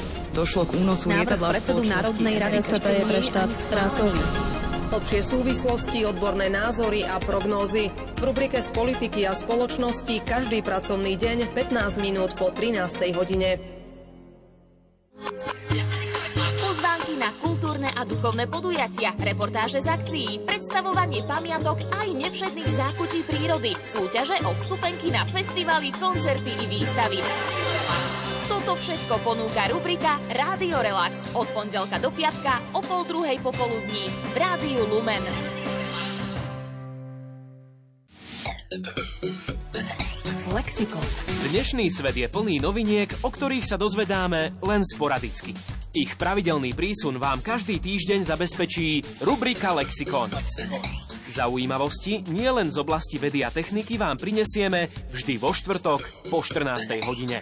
Došlo k únosu Návrh lietadla predsedu Národnej rady SPP je pre štát strátový. Hlbšie súvislosti, odborné názory a prognózy. V rubrike z politiky a spoločnosti každý pracovný deň 15 minút po 13. hodine. Pozvánky na kultúrne a duchovné podujatia, reportáže z akcií, predstavovanie pamiatok aj nevšetných zákučí prírody, súťaže o vstupenky na festivaly, koncerty i výstavy. Toto všetko ponúka rubrika Rádio Relax od pondelka do piatka o pol druhej popoludní v Rádiu Lumen. Lexikon. Dnešný svet je plný noviniek, o ktorých sa dozvedáme len sporadicky. Ich pravidelný prísun vám každý týždeň zabezpečí rubrika Lexikon. Zaujímavosti nie len z oblasti vedy a techniky vám prinesieme vždy vo štvrtok po 14. hodine.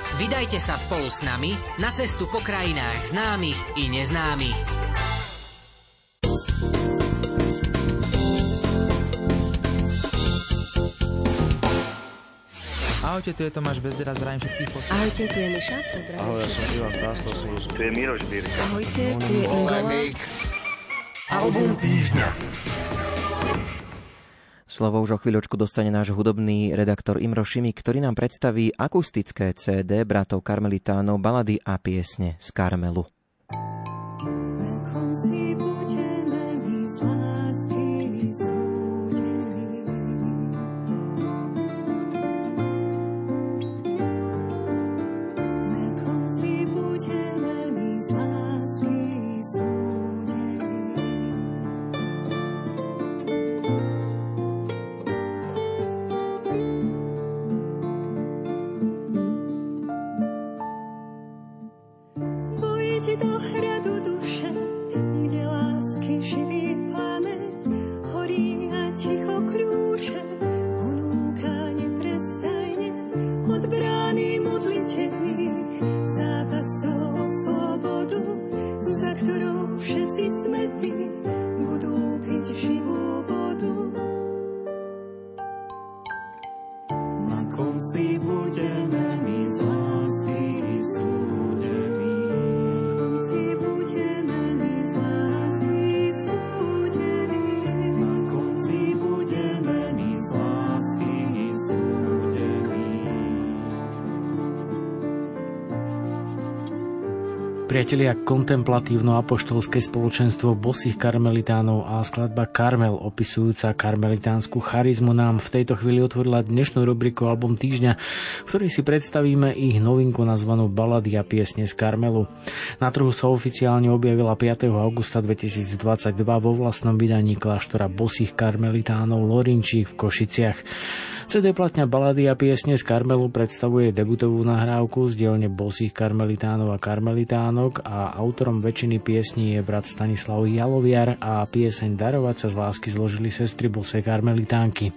Vydajte sa spolu s nami na cestu po krajinách známych i neznámych. Ahojte, tu je Tomáš Bezdera, zdravím všetkých poslucháčov. Ahojte, tu je Miša, pozdravím. Ahoj, ja som Ivan Stáskov, tu je Miroš Birka. Ahojte, tu je Ingola. Album týždňa. Slovo už o chvíľočku dostane náš hudobný redaktor Imro Šimik, ktorý nám predstaví akustické CD bratov Karmelitánov, balady a piesne z Karmelu. Na konci Priatelia, kontemplatívno-apoštolské spoločenstvo bosých karmelitánov a skladba Karmel opisujúca karmelitánsku charizmu nám v tejto chvíli otvorila dnešnú rubriku Album týždňa, v ktorej si predstavíme ich novinku nazvanú Balady a piesne z Karmelu. Na trhu sa oficiálne objavila 5. augusta 2022 vo vlastnom vydaní kláštora bosých karmelitánov Lorinčík v Košiciach. CD platňa Balady a piesne z Karmelu predstavuje debutovú nahrávku z dielne bosých karmelitánov a karmelitánok a autorom väčšiny piesní je brat Stanislav Jaloviar a pieseň Darovať sa z lásky zložili sestry bosé karmelitánky.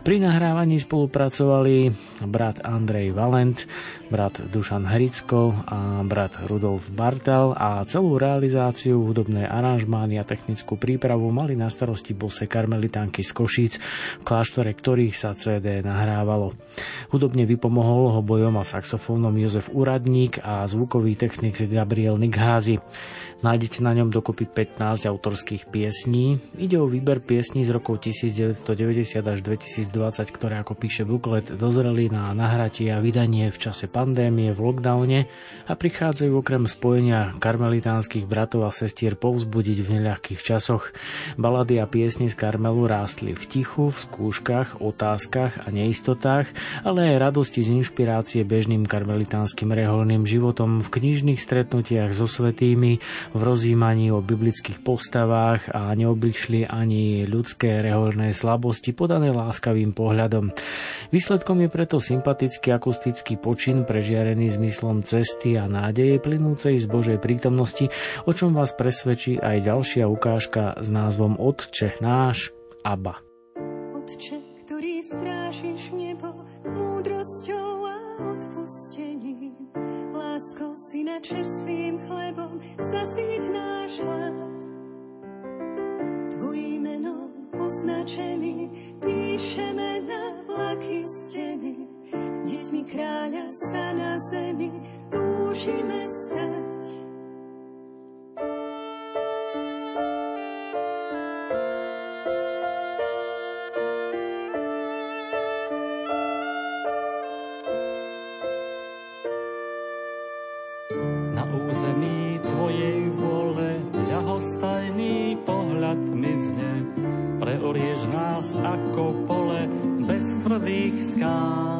Pri nahrávaní spolupracovali brat Andrej Valent, brat Dušan Hricko a brat Rudolf Bartel a celú realizáciu, hudobné aranžmány a technickú prípravu mali na starosti bose karmelitánky z Košíc, v kláštore ktorých sa CD nahrávalo. Hudobne vypomohol hobojom a saxofónom Jozef Uradník a zvukový technik Gabriel Nikházy. Nájdete na ňom dokopy 15 autorských piesní. Ide o výber piesní z rokov 1990 až 2020, ktoré, ako píše buklet, dozreli na nahratie a vydanie v čase pandémie v lockdowne a prichádzajú okrem spojenia karmelitánskych bratov a sestier povzbudiť v neľahkých časoch. Balady a piesne z Karmelu rástli v tichu, v skúškach, otázkach a neistotách, ale aj radosti z inšpirácie bežným karmelitánskym reholným životom v knižných stretnutiach so svetými, v rozjímaní o biblických postavách a neoblišli ani ľudské reholné slabosti podané láskavým pohľadom. Výsledkom je preto sympatický akustický počin prežiarený zmyslom cesty a nádeje plynúcej z Božej prítomnosti, o čom vás presvedčí aj ďalšia ukážka s názvom Otče náš Abba. Otče, ktorý strážiš láskou si na čerstvým chlebom zasíť náš hlad. Tvojím menom označený píšeme na laky steny, deťmi kráľa sa na zemi túžime tvrdých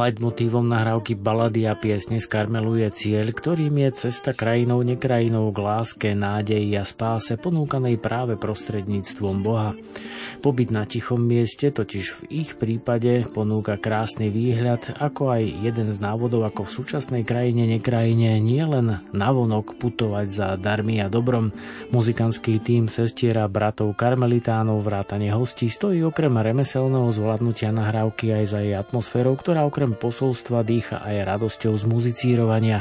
Leitmotívom nahrávky balady a piesne z Karmelu je cieľ, ktorým je cesta krajinou nekrajinou k láske, nádeji a spáse ponúkanej práve prostredníctvom Boha. Pobyt na tichom mieste totiž v ich prípade ponúka krásny výhľad, ako aj jeden z návodov, ako v súčasnej krajine nekrajine nie len navonok putovať za darmi a dobrom. Muzikantský tým sestiera bratov karmelitánov vrátane hostí stojí okrem remeselného zvládnutia nahrávky aj za jej atmosférou, ktorá okrem posolstva dýcha aj radosťou z muzicírovania.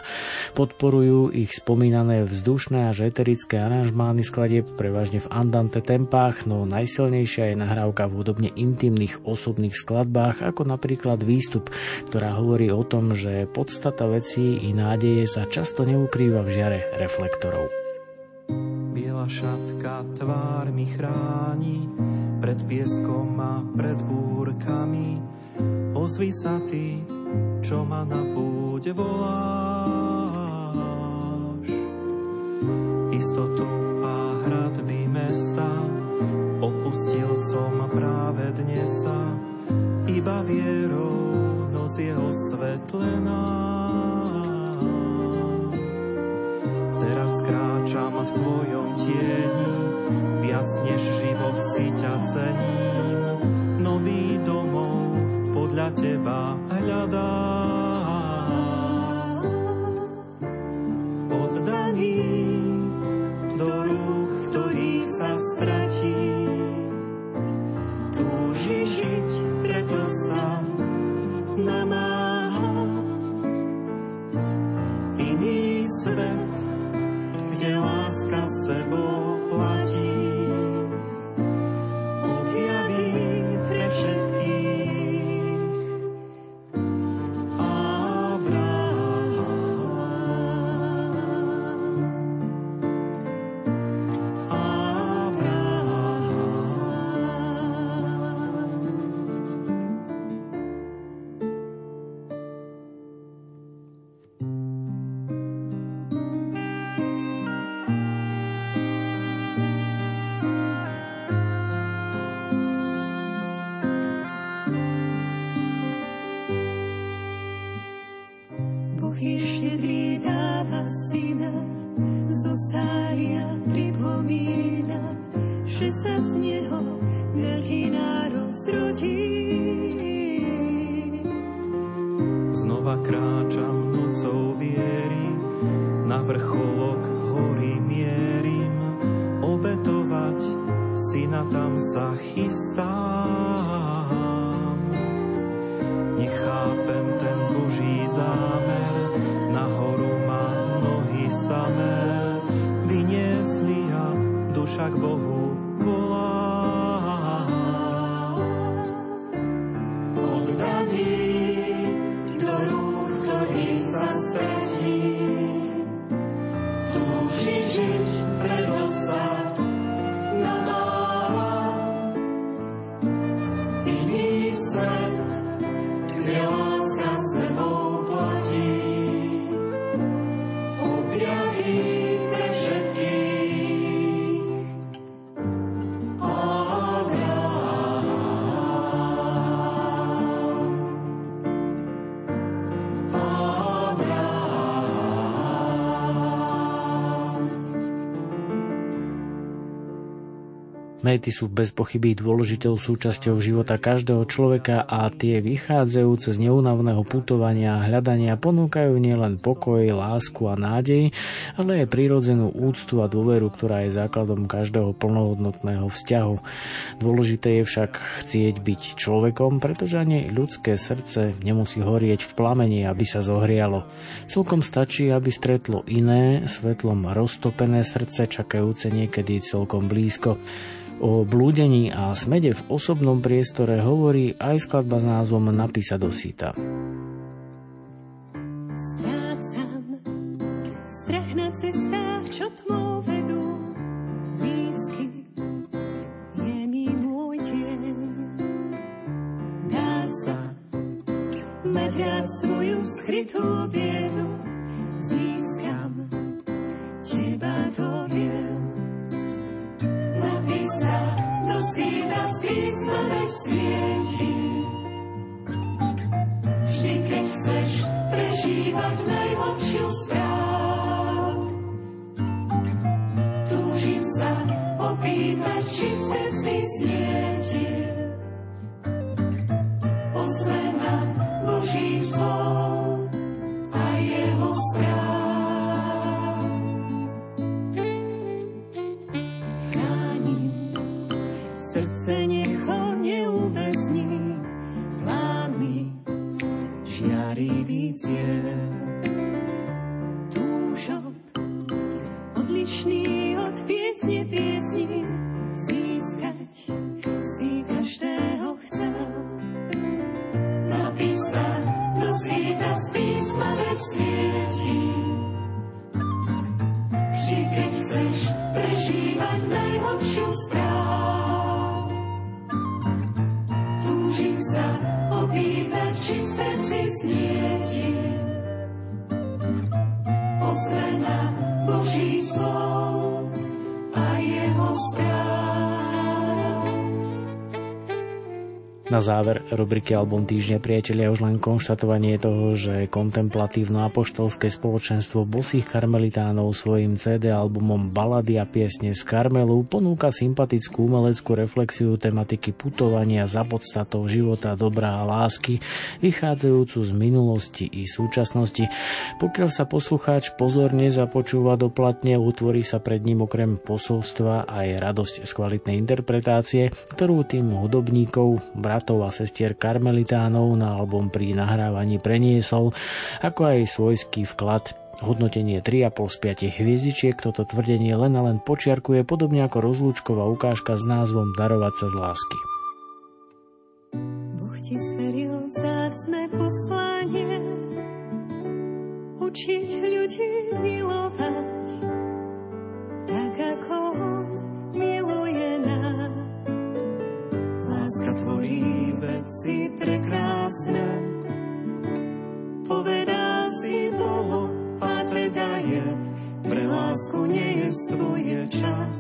Podporujú ich spomínané vzdušné až eterické aranžmány skladie prevažne v andante tempách, no najsilnejšia je nahrávka v hudobne intimných osobných skladbách, ako napríklad výstup, ktorá hovorí o tom, že podstata vecí i nádeje sa často neukrýva v žiare reflektorov. Biela šatka tvár mi chráni pred pieskom a pred búrkami. Ozvi sa ty, čo ma na púde voláš. Istotu a hradby opustil som práve dnes sa, iba vierou noc je osvetlená. Teraz kráčam v tvojom tieni, viac než život si ťa cením. Nový domov podľa teba hľadám. Méty sú bez pochyby dôležitou súčasťou života každého človeka a tie vychádzajúce z neunavného putovania a hľadania ponúkajú nielen pokoj, lásku a nádej, ale aj prírodzenú úctu a dôveru, ktorá je základom každého plnohodnotného vzťahu. Dôležité je však chcieť byť človekom, pretože ani ľudské srdce nemusí horieť v plamení, aby sa zohrialo. Celkom stačí, aby stretlo iné, svetlom roztopené srdce, čakajúce niekedy celkom blízko. O blúdení a smede v osobnom priestore hovorí aj skladba s názvom Napísa do síta. Strácam strach na cestách, čo tmou vedú. Blízky je mi môj deň. Dá sa mať svoju skrytú biedu. Získam teba, to viem. Do sína z. Vždy, keď chceš prežívať najhlbšiu Na záver rubriky Album týždňa priatelia už len konštatovanie toho, že kontemplatívno-apoštolské spoločenstvo bosých karmelitánov svojim CD albumom Balady a piesne z Karmelu ponúka sympatickú umeleckú reflexiu tematiky putovania za podstatou života, dobrá a lásky, vychádzajúcu z minulosti i súčasnosti. Pokiaľ sa poslucháč pozorne započúva do platne, utvorí sa pred ním okrem posolstva aj radosť z kvalitnej interpretácie, ktorú tým hudobníkov, bratov a sestier karmelitánov na album pri nahrávaní preniesol, ako aj svojský vklad Hodnotenie 3,5 z 5 hviezdičiek toto tvrdenie len a len počiarkuje podobne ako rozlúčková ukážka s názvom Darovať sa z lásky. Boh ti zveril vzácne poslanie učiť ľudí milovať tak ako On tvorí veci prekrásne povedá si Bohu a teda je pre lásku nie je je čas.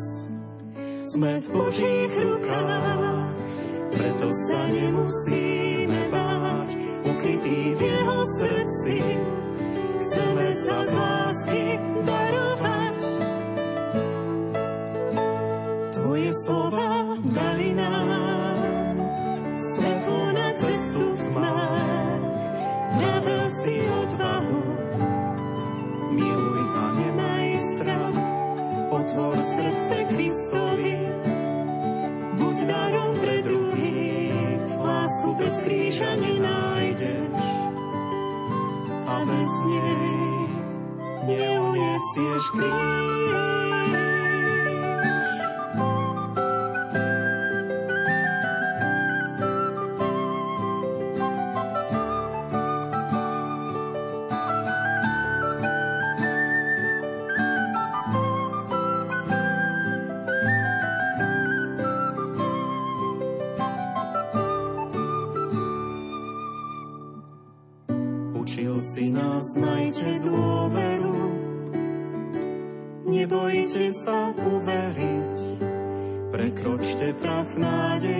Sme v Božích rukách preto sa nemusíme báť, ukrytý v jeho srdci. Chceme sa z lásky darovať. Tvoje slova nej neunesieš kríž. Majte dôveru, nebojte sa uveriť, prekročte prach nádeje.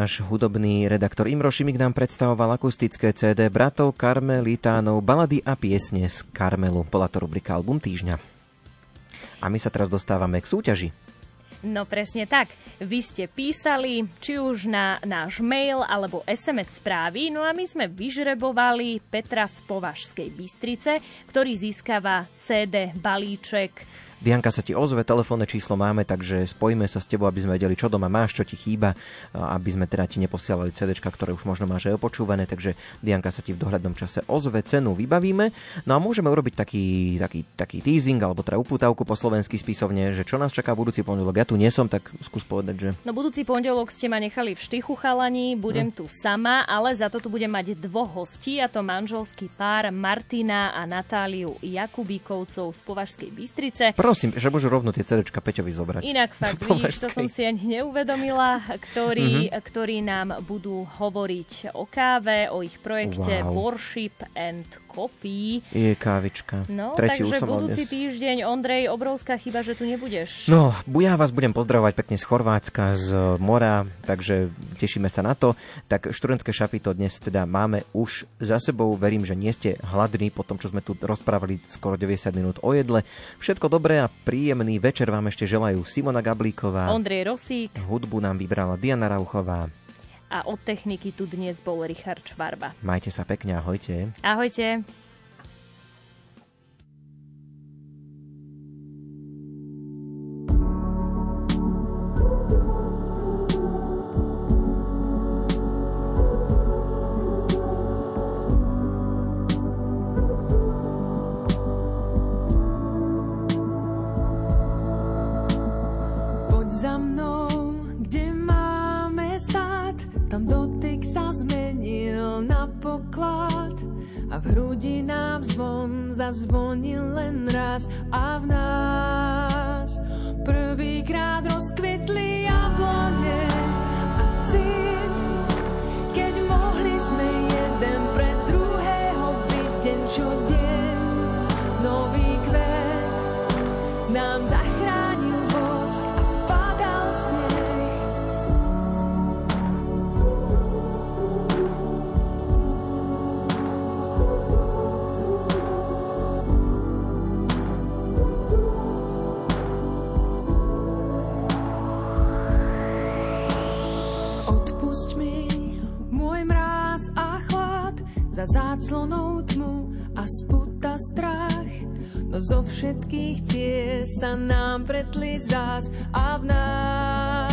Náš hudobný redaktor Imro Šimik nám predstavoval akustické CD bratov Karmelitánov, balady a piesne z Karmelu. Bola to rubrika Album týždňa. A my sa teraz dostávame k súťaži. No presne tak. Vy ste písali, či už na náš mail alebo SMS správy, no a my sme vyžrebovali Petra z Považskej Bystrice, ktorý získava CD balíček Dianka sa ti ozve, telefónne číslo máme, takže spojíme sa s tebou, aby sme vedeli, čo doma máš, čo ti chýba, aby sme teda ti neposielali CD, ktoré už možno máš aj opočúvané, takže Dianka sa ti v dohľadnom čase ozve, cenu vybavíme. No a môžeme urobiť taký, taký, taký teasing, alebo teda upútavku po slovensky spisovne, že čo nás čaká budúci pondelok. Ja tu nie som, tak skús povedať, že... No budúci pondelok ste ma nechali v štychu chalani, budem hm. tu sama, ale za to tu budem mať dvoch hostí, a to manželský pár Martina a Natáliu Jakubíkovcov z Považskej Bystrice. Prosím, že môžu rovno tie CDčka Peťovi zobrať. Inak fakt, vidíš, to som si ani neuvedomila, ktorí, mm-hmm. ktorí nám budú hovoriť o káve, o ich projekte wow. Worship and Coffee. Je kávička. No, Tretí takže budúci dnes. týždeň, Ondrej, obrovská chyba, že tu nebudeš. No, ja vás budem pozdravovať pekne z Chorvátska, z mora, takže tešíme sa na to. Tak študentské šapito dnes teda máme už za sebou. Verím, že nie ste hladní po tom, čo sme tu rozprávali skoro 90 minút o jedle. Všetko dobré a príjemný večer vám ešte želajú Simona Gablíková. Ondrej Rosík. Hudbu nám vybrala Diana Rauchová a od techniky tu dnes bol Richard Švarba. Majte sa pekne, ahojte. Ahojte. as záclonou tmu a sputa strach. No zo všetkých ciest sa nám pretli zás a v nás